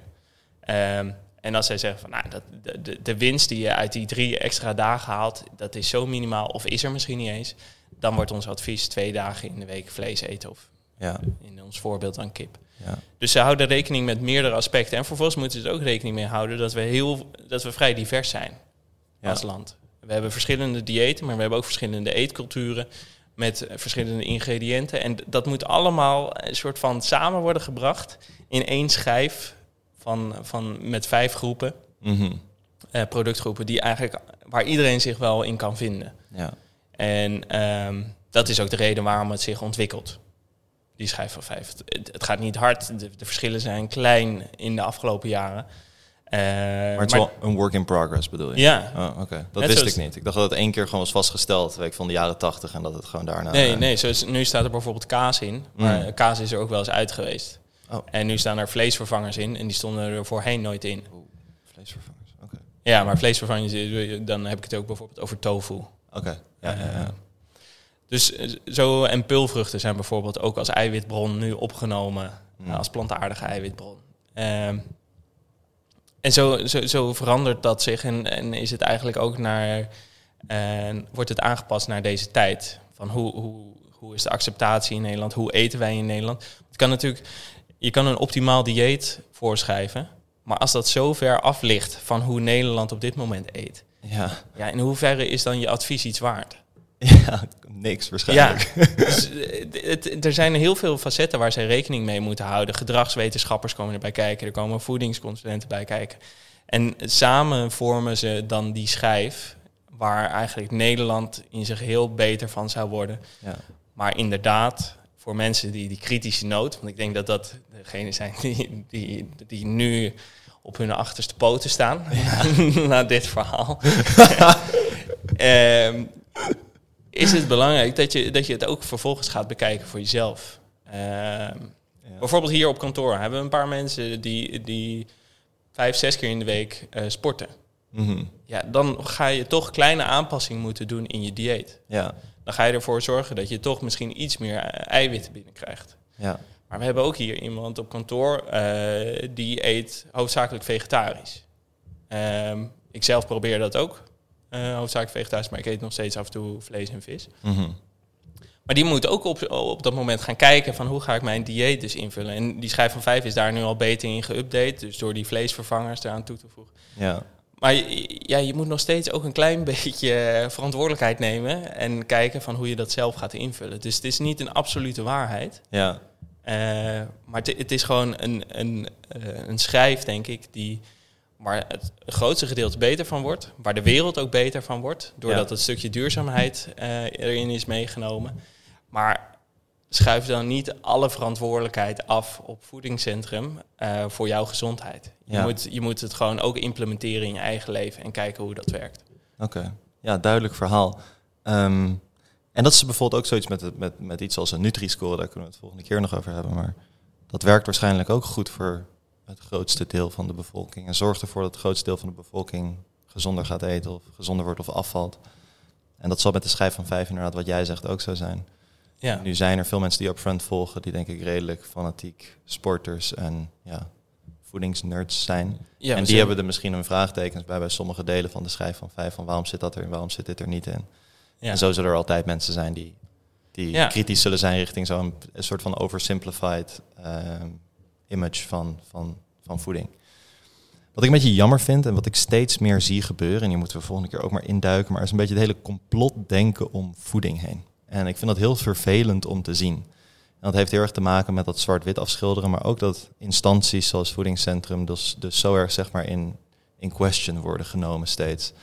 Ehm, en als zij zeggen van nou, dat, de, de, winst die je uit die drie extra dagen haalt, dat is zo minimaal, of is er misschien niet eens, dan wordt ons advies twee dagen in de week vlees eten of Ja. in ons voorbeeld dan kip. Ja. Dus ze houden rekening met meerdere aspecten. En vervolgens moeten ze er ook rekening mee houden dat we, heel, dat we vrij divers zijn Ja. als land. We hebben verschillende diëten, maar we hebben ook verschillende eetculturen met verschillende ingrediënten. En dat moet allemaal een soort van samen worden gebracht in één schijf van, van, met vijf groepen, Mhm. eh, productgroepen, die eigenlijk, waar iedereen zich wel in kan vinden. Ja. En ehm, dat is ook de reden waarom het zich ontwikkelt. Die schijf van vijf. Het, het gaat niet hard. De, de verschillen zijn klein in de afgelopen jaren. Eh, Maar het is wel een work in progress, bedoel je? Ja. Oh, oké. Dat Net wist ik niet. Ik dacht dat het één keer gewoon was vastgesteld, weet ik, van de jaren tachtig. En dat het gewoon daarna... Nee, eh, nee zoals, nu staat er bijvoorbeeld kaas in. Maar Mm. kaas is er ook wel eens uit geweest. Oh. En nu staan er vleesvervangers in. En die stonden er voorheen nooit in. Oeh, vleesvervangers. Oké. Ja, maar vleesvervangers, eh, dan heb ik het ook bijvoorbeeld over tofu. Oké. Ja, ja, ja. dus zo, en pulvruchten zijn bijvoorbeeld ook als eiwitbron nu opgenomen. Mm. als plantaardige eiwitbron. En zo, zo, zo verandert dat zich en, en is het eigenlijk ook naar, eh, wordt het aangepast naar deze tijd. Van hoe, hoe, hoe is de acceptatie in Nederland? Hoe eten wij in Nederland? Het kan natuurlijk, je kan een optimaal dieet voorschrijven. Maar als dat zo ver af ligt van hoe Nederland op dit moment eet. Ja, Ja, in hoeverre is dan je advies iets waard? [LAUGHS] ja niks waarschijnlijk. Ja, [LAUGHS] dus, [LAUGHS] eh, het, er zijn heel veel facetten waar zij rekening mee moeten houden. Gedragswetenschappers komen erbij kijken, er komen voedingsconsulenten bij kijken. En samen vormen ze dan die schijf waar eigenlijk Nederland in zich heel beter van zou worden. Ja. Maar inderdaad, voor mensen die die kritische noot, want ik denk dat dat degenen zijn die, die, die nu op hun achterste poten staan [LAUGHS] na dit verhaal. Ehm, is het belangrijk dat je, dat je het ook vervolgens gaat bekijken voor jezelf. Ehm, Ja. Bijvoorbeeld hier op kantoor hebben we een paar mensen die, die vijf, zes keer in de week eh, sporten. Mhm. Ja, dan ga je toch kleine aanpassingen moeten doen in je dieet. ja, Dan ga je ervoor zorgen dat je toch misschien iets meer eh, eiwitten binnenkrijgt. ja, Maar we hebben ook hier iemand op kantoor eh, die eet hoofdzakelijk vegetarisch. Ehm ik zelf probeer dat ook, eh, hoofdzakelijk vegetarisch, maar ik eet nog steeds af en toe vlees en vis. Mhm. Maar die moet ook op, op dat moment gaan kijken van hoe ga ik mijn dieet dus invullen. En die schijf van 5 is daar nu al beter in geüpdate, dus door die vleesvervangers eraan toe te voegen. ja, Maar je- ja, je moet nog steeds ook een klein [LAUGHS] beetje verantwoordelijkheid nemen en kijken van hoe je dat zelf gaat invullen. Dus het is niet een absolute waarheid. ja, Eh, maar het, het is gewoon een, een, eh, een schijf, denk ik, die, waar het grootste gedeelte beter van wordt. Waar de wereld ook beter van wordt. Doordat Ja. het stukje duurzaamheid eh, erin is meegenomen. Maar schuif dan niet alle verantwoordelijkheid af op voedingscentrum eh, voor jouw gezondheid. Je, Ja. moet, je moet het gewoon ook implementeren in je eigen leven en kijken hoe dat werkt. Oké, ja, duidelijk verhaal. Ehm, en dat is bijvoorbeeld ook zoiets met, met, met iets als een Nutri-score, daar kunnen we het volgende keer nog over hebben. Maar dat werkt waarschijnlijk ook goed voor het grootste deel van de bevolking. En zorgt ervoor dat het grootste deel van de bevolking gezonder gaat eten of gezonder wordt of afvalt. En dat zal met de schijf van vijf inderdaad, wat jij zegt, ook zo zijn. Ja, Nu zijn er veel mensen die Upfront volgen, die denk ik redelijk fanatiek sporters en ja, voedingsnerds zijn. ja en die hebben er misschien een vraagtekens bij bij sommige delen van de schijf van vijf. Van waarom zit dat er en waarom zit dit er niet in? ja. En zo zullen er altijd mensen zijn die, die Ja. kritisch zullen zijn richting zo'n soort van oversimplified ehm, image van, van, van voeding. Wat ik een beetje jammer vind en wat ik steeds meer zie gebeuren, en hier moeten we volgende keer ook maar induiken, maar is een beetje het hele complotdenken om voeding heen. En ik vind dat heel vervelend om te zien. En dat heeft heel erg te maken met dat zwart-wit afschilderen, maar ook dat instanties zoals voedingscentrum dus, dus zo erg zeg maar in, in question worden genomen steeds.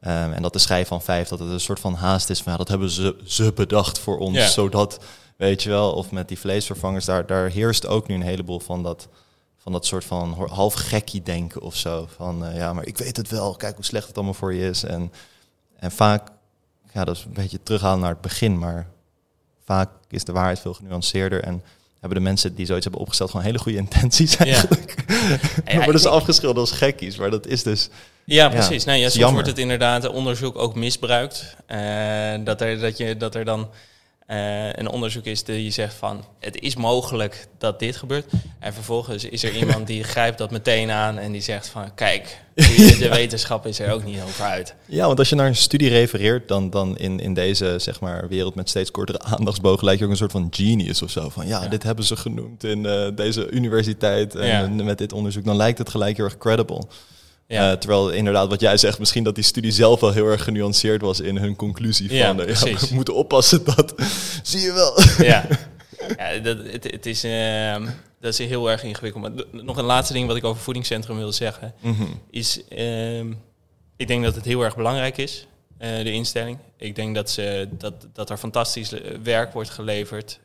Ehm, en dat de schijf van vijf, dat het een soort van haast is van ja, dat hebben ze, ze bedacht voor ons, zodat, weet je wel, of met die vleesvervangers, daar, daar heerst ook nu een heleboel van dat, van dat soort van half gekkie denken of zo. Van eh, ja, maar ik weet het wel, kijk hoe slecht het allemaal voor je is. En, en vaak, ja, dat is een beetje terughalen naar het begin, maar vaak is de waarheid veel genuanceerder en hebben de mensen die zoiets hebben opgesteld gewoon hele goede [LAUGHS] intenties Ja. eigenlijk. [LAUGHS] Ja, Dan worden ze afgeschilderd als gekkies, maar dat is dus... Ja, precies. nou ja, soms wordt het inderdaad onderzoek ook misbruikt. Eh, dat, er, dat, je, dat er dan eh, een onderzoek is die je zegt van... het is mogelijk dat dit gebeurt. En vervolgens is er iemand die grijpt dat meteen aan en die zegt van... kijk, [LAUGHS] de, wetenschap is er ook niet over uit. Ja, want als je naar een studie refereert, dan, dan in, in deze zeg maar, wereld met steeds kortere [LAUGHS] aandachtsbogen lijkt je ook een soort van genius of zo. Van ja, Ja. dit hebben ze genoemd in eh, deze universiteit en Ja. met dit onderzoek. Dan lijkt het gelijk heel erg credible. Ja. Eh, terwijl inderdaad wat jij zegt, misschien dat die studie zelf wel heel erg genuanceerd was in hun conclusie Ja, van eh, precies. we moeten oppassen dat, [LAUGHS] zie je wel. ja, [LAUGHS] ja dat, het, het is, ehm, dat is heel erg ingewikkeld. Maar nog een laatste ding wat ik over voedingscentrum wil zeggen... Mhm. is, ehm, ik denk dat het heel erg belangrijk is, eh, de instelling. Ik denk dat, ze, dat, dat er fantastisch werk wordt geleverd.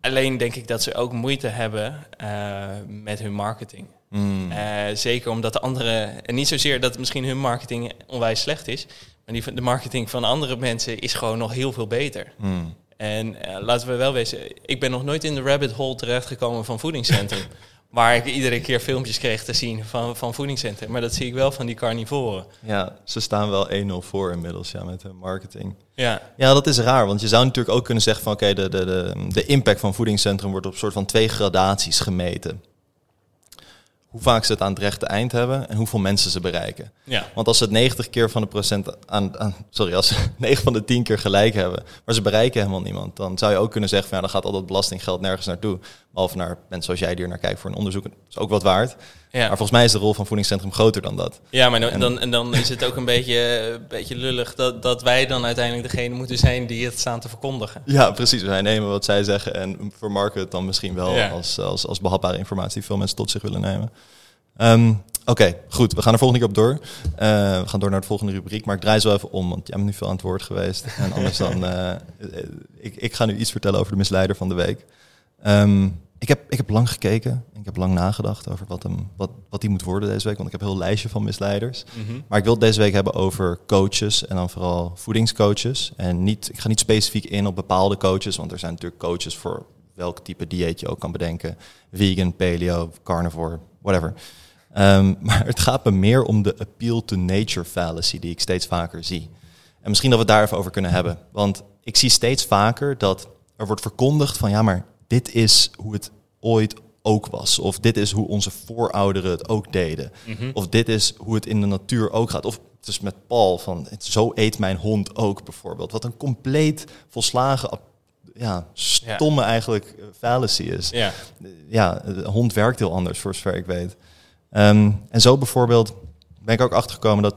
Alleen denk ik dat ze ook moeite hebben met hun marketing. Mm. Eh, zeker omdat de andere, en niet zozeer dat misschien hun marketing onwijs slecht is, maar die, de marketing van andere mensen is gewoon nog heel veel beter. Mm. En eh, laten we wel wezen, ik ben nog nooit in de rabbit hole terechtgekomen van voedingscentrum. [LAUGHS] waar ik iedere keer filmpjes kreeg te zien van, van voedingscentrum. Maar dat zie ik wel van die carnivoren. Ja, ze staan wel 1-0 voor inmiddels ja, met hun marketing. Ja, Ja, dat is raar, want je zou natuurlijk ook kunnen zeggen van oké, de, de, de, de impact van voedingscentrum wordt op soort van twee gradaties gemeten. Hoe vaak ze het aan het rechte eind hebben en hoeveel mensen ze bereiken. Ja. Want als ze het 90 keer van de procent aan, aan sorry, als ze [LAUGHS] 9 van de 10 keer gelijk hebben, maar ze bereiken helemaal niemand, dan zou je ook kunnen zeggen van ja, dan gaat al dat belastinggeld nergens naartoe. Behalve naar mensen zoals jij die er naar kijkt voor een onderzoek. Dat is ook wat waard. Ja. Maar volgens mij is de rol van voedingscentrum groter dan dat. Ja, maar dan, En- dan, en dan is het ook een [LAUGHS] beetje, een beetje lullig dat, dat wij dan uiteindelijk degene moeten zijn die het staan te verkondigen. Ja, precies. Wij nemen wat zij zeggen en vermarken het dan misschien wel Ja. als, als, als behapbare informatie die veel mensen tot zich willen nemen. Ehm, Oké, goed. We gaan er volgende keer op door. Eh, we gaan door naar de volgende rubriek. Maar ik draai zo even om, want jij bent nu veel aan het woord geweest. En anders dan... [LAUGHS] eh, eh, ik, ik ga nu iets vertellen over de misleider van de week. Ehm, ik, heb, ik heb lang gekeken. Ik heb lang nagedacht over wat, hem, wat, wat die moet worden deze week. Want ik heb een heel lijstje van misleiders. Maar ik wil het deze week hebben over coaches en dan vooral voedingscoaches. En niet, ik ga niet specifiek in op bepaalde coaches, want er zijn natuurlijk coaches voor welk type dieet je ook kan bedenken. Vegan, paleo, carnivore, whatever. Ehm, [LAUGHS] maar het gaat me meer om de appeal to nature fallacy die ik steeds vaker zie. En misschien dat we het daar even over kunnen hebben. Want ik zie steeds vaker dat er wordt verkondigd van ja, maar dit is hoe het ooit ook was. Of dit is hoe onze voorouderen het ook deden. Of dit is hoe het in de natuur ook gaat. Of het is met Paul van het, zo eet mijn hond ook bijvoorbeeld. Wat een compleet volslagen ja, stomme eigenlijk eh, fallacy is. Ja. Ja, de hond werkt heel anders voor zover ik weet. Ehm, en zo bijvoorbeeld ben ik ook achtergekomen dat,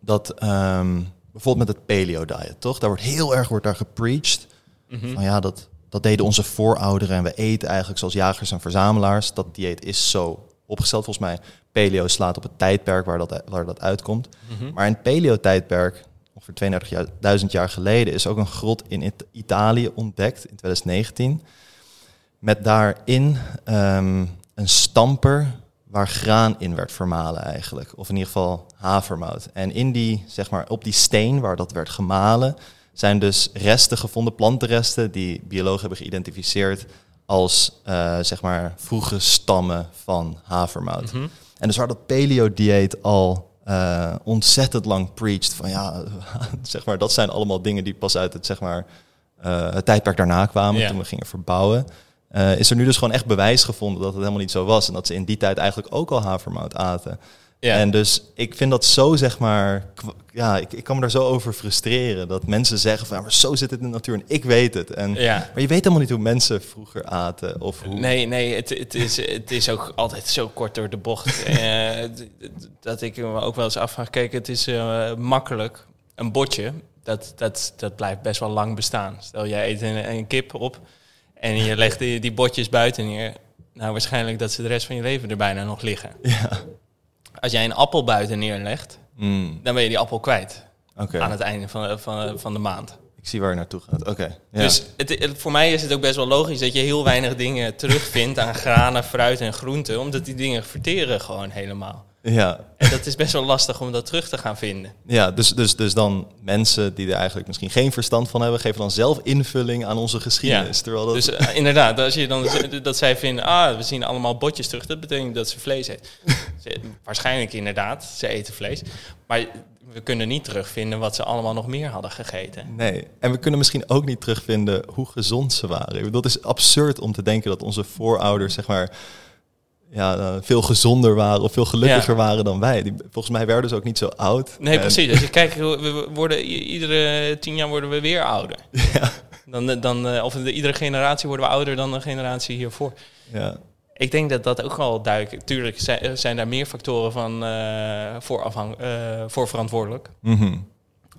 dat ehm, bijvoorbeeld met het paleo diet, toch? Daar wordt heel erg wordt daar gepreached. Mhm. Van ja, dat, dat deden onze voorouderen en we eten eigenlijk zoals jagers en verzamelaars. Dat dieet is zo opgesteld volgens mij. Paleo slaat op het tijdperk waar dat, waar dat uitkomt. Mhm. Maar in het paleo-tijdperk, ongeveer 32.000 jaar geleden, is ook een grot in It- Italië ontdekt in 2019. Met daarin ehm, een stamper waar graan in werd vermalen eigenlijk. Of in ieder geval havermout. En in die, zeg maar, op die steen waar dat werd gemalen, zijn dus resten gevonden, plantenresten, die biologen hebben geïdentificeerd als, eh, zeg maar, vroege stammen van havermout. Mhm. En dus waar dat paleo-dieet al eh, ontzettend lang preached van ja, [LAUGHS] zeg maar, dat zijn allemaal dingen die pas uit het, zeg maar, eh, het tijdperk daarna kwamen, toen we gingen verbouwen. is er nu dus gewoon echt bewijs gevonden dat het helemaal niet zo was. En dat ze in die tijd eigenlijk ook al havermout aten. Ja. En dus ik vind dat zo, zeg maar, ja, ik, ik kan me daar zo over frustreren. Dat mensen zeggen van, ja, maar zo zit het in de natuur en ik weet het. En, ja. Maar je weet helemaal niet hoe mensen vroeger aten of hoe... Nee, nee, het, het, is, het is ook altijd zo kort door de bocht. [LAUGHS] eh, dat ik me ook wel eens afvraag. Kijk, het is eh, makkelijk. Een botje, dat, dat, dat blijft best wel lang bestaan. Stel, jij eet een, een kip op en je legt die, die botjes buiten neer. Nou, waarschijnlijk dat ze de rest van je leven er bijna nog liggen. Ja. Als jij een appel buiten neerlegt, Mm, dan ben je die appel kwijt. Oké, Aan het einde van, van, van de maand. ik zie waar je naartoe gaat. Oké, ja. Dus het, het- voor mij is het ook best wel logisch dat je heel weinig dingen terugvindt aan granen, fruit en groenten. Omdat die dingen verteren gewoon helemaal. Ja, En dat is best wel lastig om dat terug te gaan vinden. ja dus, dus, dus dan mensen die er eigenlijk misschien geen verstand van hebben, geven dan zelf invulling aan onze geschiedenis. Ja. Terwijl dat... Dus eh, inderdaad, als je dan dat zij vinden, ah, we zien allemaal botjes terug, dat betekent dat ze vlees eten. [LAUGHS] Ze- waarschijnlijk inderdaad, ze eten vlees. Maar we kunnen niet terugvinden wat ze allemaal nog meer hadden gegeten. Nee, en we kunnen misschien ook niet terugvinden hoe gezond ze waren. Dat is absurd om te denken dat onze voorouders, zeg maar, ja, eh, veel gezonder waren of veel gelukkiger Ja. waren dan wij. Die, volgens mij werden ze ook niet zo oud. Nee, En- precies. Als je kijkt, we worden, iedere tien jaar worden we weer ouder. [LAUGHS] Ja, Dan, dan, eh, of de, iedere generatie worden we ouder dan de generatie hiervoor. ja, Ik denk dat dat ook wel duidelijk... Tuurlijk zijn, zijn daar meer factoren van, eh, voor, afhang, eh, voor verantwoordelijk. Mhm.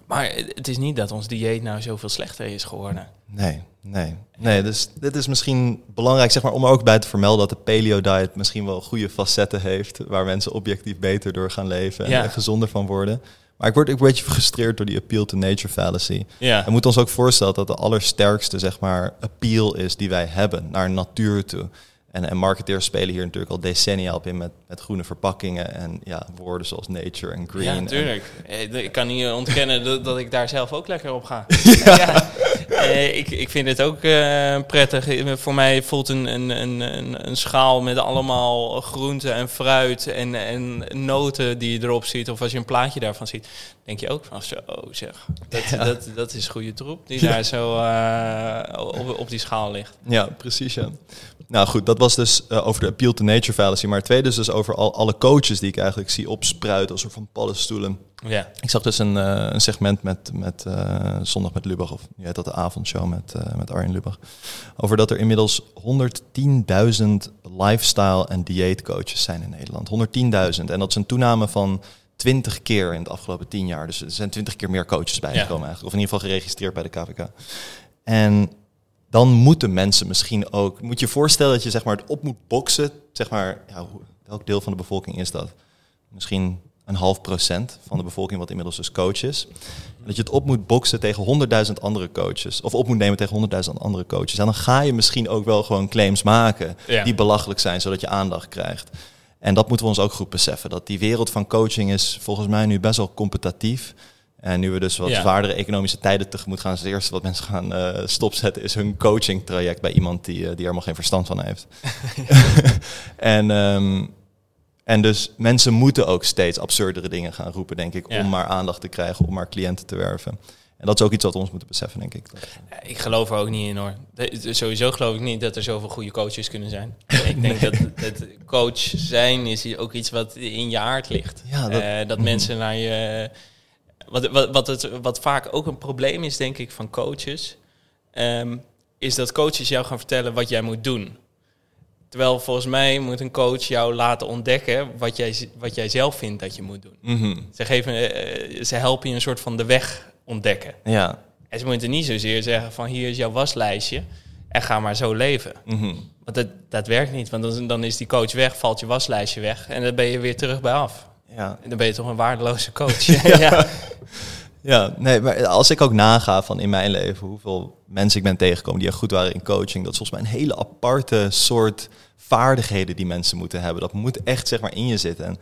Maar het is niet dat ons dieet nou zoveel slechter is geworden. Nee, nee. Nee, dus dit is misschien belangrijk zeg maar, om er ook bij te vermelden dat de paleo-diet misschien wel goede facetten heeft, waar mensen objectief beter door gaan leven en Ja. er gezonder van worden. Maar ik word ook een beetje gefrustreerd door die appeal to nature fallacy. Ja, We moeten ons ook voorstellen dat de allersterkste zeg maar, appeal is die wij hebben naar natuur toe. En, en marketeers spelen hier natuurlijk al decennia op in met, met groene verpakkingen en ja, woorden zoals nature en green. ja en- natuurlijk. Eh, Ik kan niet ontkennen dat, dat ik daar zelf ook lekker op ga. [LAUGHS] ja. Eh, ik, ik vind het ook eh, prettig. Eh, Voor mij voelt een, een, een, een, een schaal met allemaal groenten en fruit en, en noten die je erop ziet. Of als je een plaatje daarvan ziet, denk je ook van zo zeg. Dat, Ja. dat, dat is goede troep die daar zo eh, op, op die schaal ligt. Ja, precies ja. Nou goed, dat was dus eh, over de appeal to nature fallacy. Maar het tweede is dus over al, alle coaches die ik eigenlijk zie opspruiten als soort van paddenstoelen. Ja. Ik zag dus een, eh, een segment met, met Zondag met Lubach, of nu heet dat de avondshow met, met Arjen Lubach. Over dat er inmiddels 110.000 lifestyle- en dieetcoaches zijn in Nederland. 110.000. En dat is een toename van 20 keer in het afgelopen 10 jaar. Dus er zijn 20 keer meer coaches bijgekomen eigenlijk. Of in ieder geval geregistreerd bij de KVK. En dan moeten mensen misschien ook... Moet je je voorstellen dat je zeg maar, het op moet boksen. Zeg maar, ja, welk deel van de bevolking is dat? Misschien een half procent van de bevolking, wat inmiddels dus coach is. En dat je het op moet boksen tegen honderdduizend andere coaches. Of op moet nemen tegen honderdduizend andere coaches. En dan ga je misschien ook wel gewoon claims maken Ja. die belachelijk zijn, zodat je aandacht krijgt. En dat moeten we ons ook goed beseffen. Dat die wereld van coaching is volgens mij nu best wel competitief. En nu we dus wat Ja. zwaardere economische tijden tegemoet gaan, is het eerste wat mensen gaan eh, stopzetten, is hun coaching traject bij iemand die, eh, die er helemaal geen verstand van heeft. [LAUGHS] [LAUGHS] en, ehm, en dus mensen moeten ook steeds absurdere dingen gaan roepen, denk ik, Ja. om maar aandacht te krijgen, om maar cliënten te werven. En dat is ook iets wat we ons moeten beseffen, denk ik. Ja, Ik geloof er ook niet in hoor. Sowieso geloof ik niet dat er zoveel goede coaches kunnen zijn. [LAUGHS] ik denk dat, dat coach zijn is ook iets wat in je aard ligt. Ja, dat- Eh, dat Mhm. mensen naar je. Wat, wat, wat, het, wat vaak ook een probleem is, denk ik, van coaches, ehm, is dat coaches jou gaan vertellen wat jij moet doen. Terwijl volgens mij moet een coach jou laten ontdekken wat jij, wat jij zelf vindt dat je moet doen. Mhm. Ze, geven, eh, ze helpen je een soort van de weg ontdekken. Ja. En ze moeten niet zozeer zeggen van hier is jouw waslijstje en ga maar zo leven. Mhm. Want dat, dat werkt niet, want dan, dan is die coach weg, valt je waslijstje weg en dan ben je weer terug bij af. Ja. En dan ben je toch een waardeloze coach. [LAUGHS] ja. Ja, nee, maar als ik ook naga van in mijn leven hoeveel mensen ik ben tegengekomen die echt goed waren in coaching, dat is volgens mij een hele aparte soort vaardigheden die mensen moeten hebben. Dat moet echt zeg maar in je zitten. En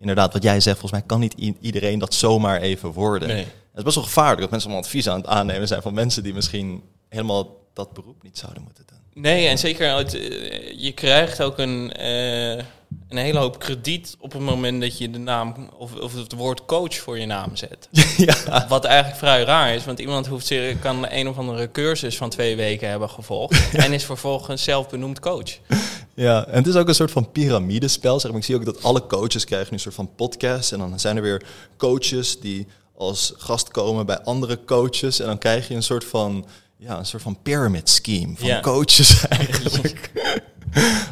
inderdaad, wat jij zegt, volgens mij kan niet iedereen dat zomaar even worden. Nee. Het is best wel gevaarlijk dat mensen allemaal advies aan het aannemen zijn van mensen die misschien helemaal dat beroep niet zouden moeten doen. Nee, en zeker, het, eh, je krijgt ook een, eh, een hele hoop krediet op het moment dat je de naam of, of het woord coach voor je naam zet. [LAUGHS] ja. Wat eigenlijk vrij raar is, want iemand hoeft zich, kan een of andere cursus van twee weken hebben gevolgd [LAUGHS] en is vervolgens zelf benoemd coach. Ja, en het is ook een soort van piramidespel. Zeg maar. Ik zie ook dat alle coaches krijgen nu een soort van podcast. En dan zijn er weer coaches die als gast komen bij andere coaches. En dan krijg je een soort van, ja, een soort van pyramid scheme van Ja. coaches [LAUGHS] eigenlijk.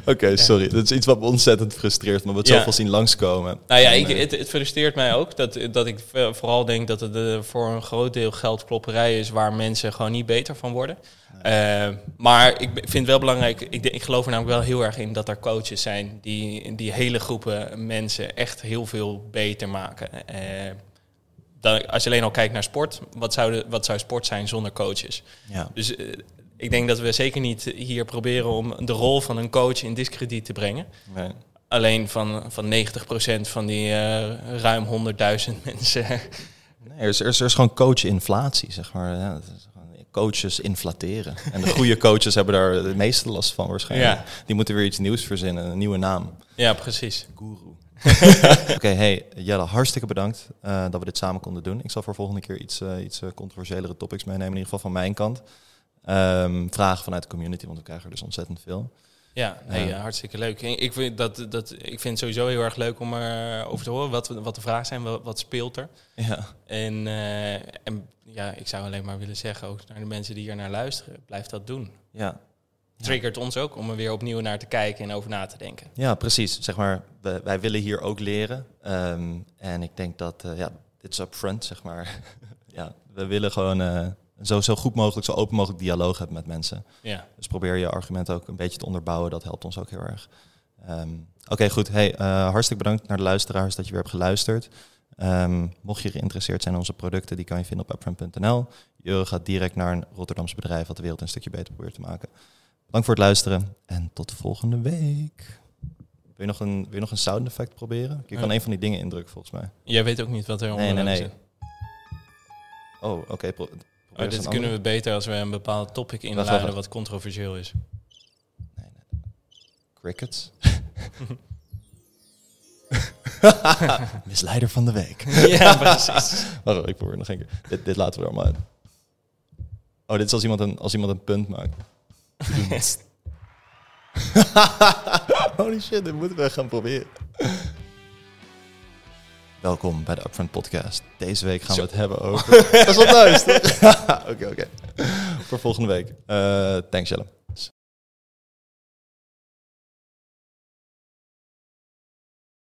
Oké, sorry. Dat is iets wat me ontzettend frustreert, maar het Ja. zoveel zien langskomen. Nou ja, ik, eh, het, het frustreert mij ook dat, dat ik vooral denk dat het eh, voor een groot deel geldklopperij is waar mensen gewoon niet beter van worden. Eh, maar ik vind het wel belangrijk, ik, ik geloof er namelijk wel heel erg in dat er coaches zijn die, die hele groepen mensen echt heel veel beter maken. Dan, als je alleen al kijkt naar sport, wat zou, de, wat zou sport zijn zonder coaches? ja. Dus eh, ik denk dat we zeker niet hier proberen om de rol van een coach in discrediet te brengen. Nee. Alleen van, van 90% van die eh, ruim 100.000 [LAUGHS] mensen. Nee, er, is, er, is, er is gewoon coach-inflatie, zeg maar. Ja, dat is gewoon coaches inflateren. En de goede [LAUGHS] coaches hebben daar de meeste last van waarschijnlijk. Ja. Die moeten weer iets nieuws verzinnen, een nieuwe naam. Ja, precies. Guru. [LAUGHS] Oké, hey Jelle, hartstikke bedankt eh, dat we dit samen konden doen. Ik zal voor volgende keer iets, eh, iets eh, controversiëlere topics meenemen, in ieder geval van mijn kant. Ehm, vragen vanuit de community, want we krijgen er dus ontzettend veel. Ja, nee, Ja. hartstikke leuk. Ik vind, dat, dat, ik vind het sowieso heel erg leuk om erover te horen wat, wat de vragen zijn, wat, wat speelt er. Ja, En, en ja, ik zou alleen maar willen zeggen, ook naar de mensen die hier naar luisteren, blijf dat doen. ja. Triggert ons ook om er weer opnieuw naar te kijken en over na te denken. ja precies. Zeg maar, wij willen hier ook leren. Ehm, en ik denk dat, eh, ja, dit is upfront, zeg maar. [LAUGHS] ja, we willen gewoon eh, zo, zo goed mogelijk, zo open mogelijk dialoog hebben met mensen. Ja, Dus probeer je argument ook een beetje te onderbouwen. Dat helpt ons ook heel erg. Ehm, Oké, goed. Hey, eh, hartstikke bedankt naar de luisteraars dat je weer hebt geluisterd. Ehm, mocht je geïnteresseerd zijn in onze producten, die kan je vinden op upfront.nl. Je euro gaat direct naar een Rotterdamse bedrijf wat de wereld een stukje beter probeert te maken. Dank voor het luisteren en tot de volgende week. Wil je nog een, wil je nog een sound effect proberen? Je kan Ja. een van die dingen indrukken volgens mij. jij weet ook niet wat er Nee, onder nee, zit. nee. Oh, oké. pro- Maar dit kunnen we beter als we een bepaald topic inladen wat controversieel is. Nee, nee. Crickets. [LAUGHS] [LAUGHS] Misleider van de week. [LAUGHS] ja, precies. Wacht, ik probeer nog een keer. Dit, dit laten we er allemaal uit. Oh, dit is als iemand een, als iemand een punt maakt. [LAUGHS] Holy shit, dit moeten we gaan proberen. Welkom bij de Upfront Podcast. Deze week gaan we het hebben [LAUGHS] over... Dat is wel thuis, [LAUGHS] Oké, oké. Voor volgende week. Uh, thanks, Jelle.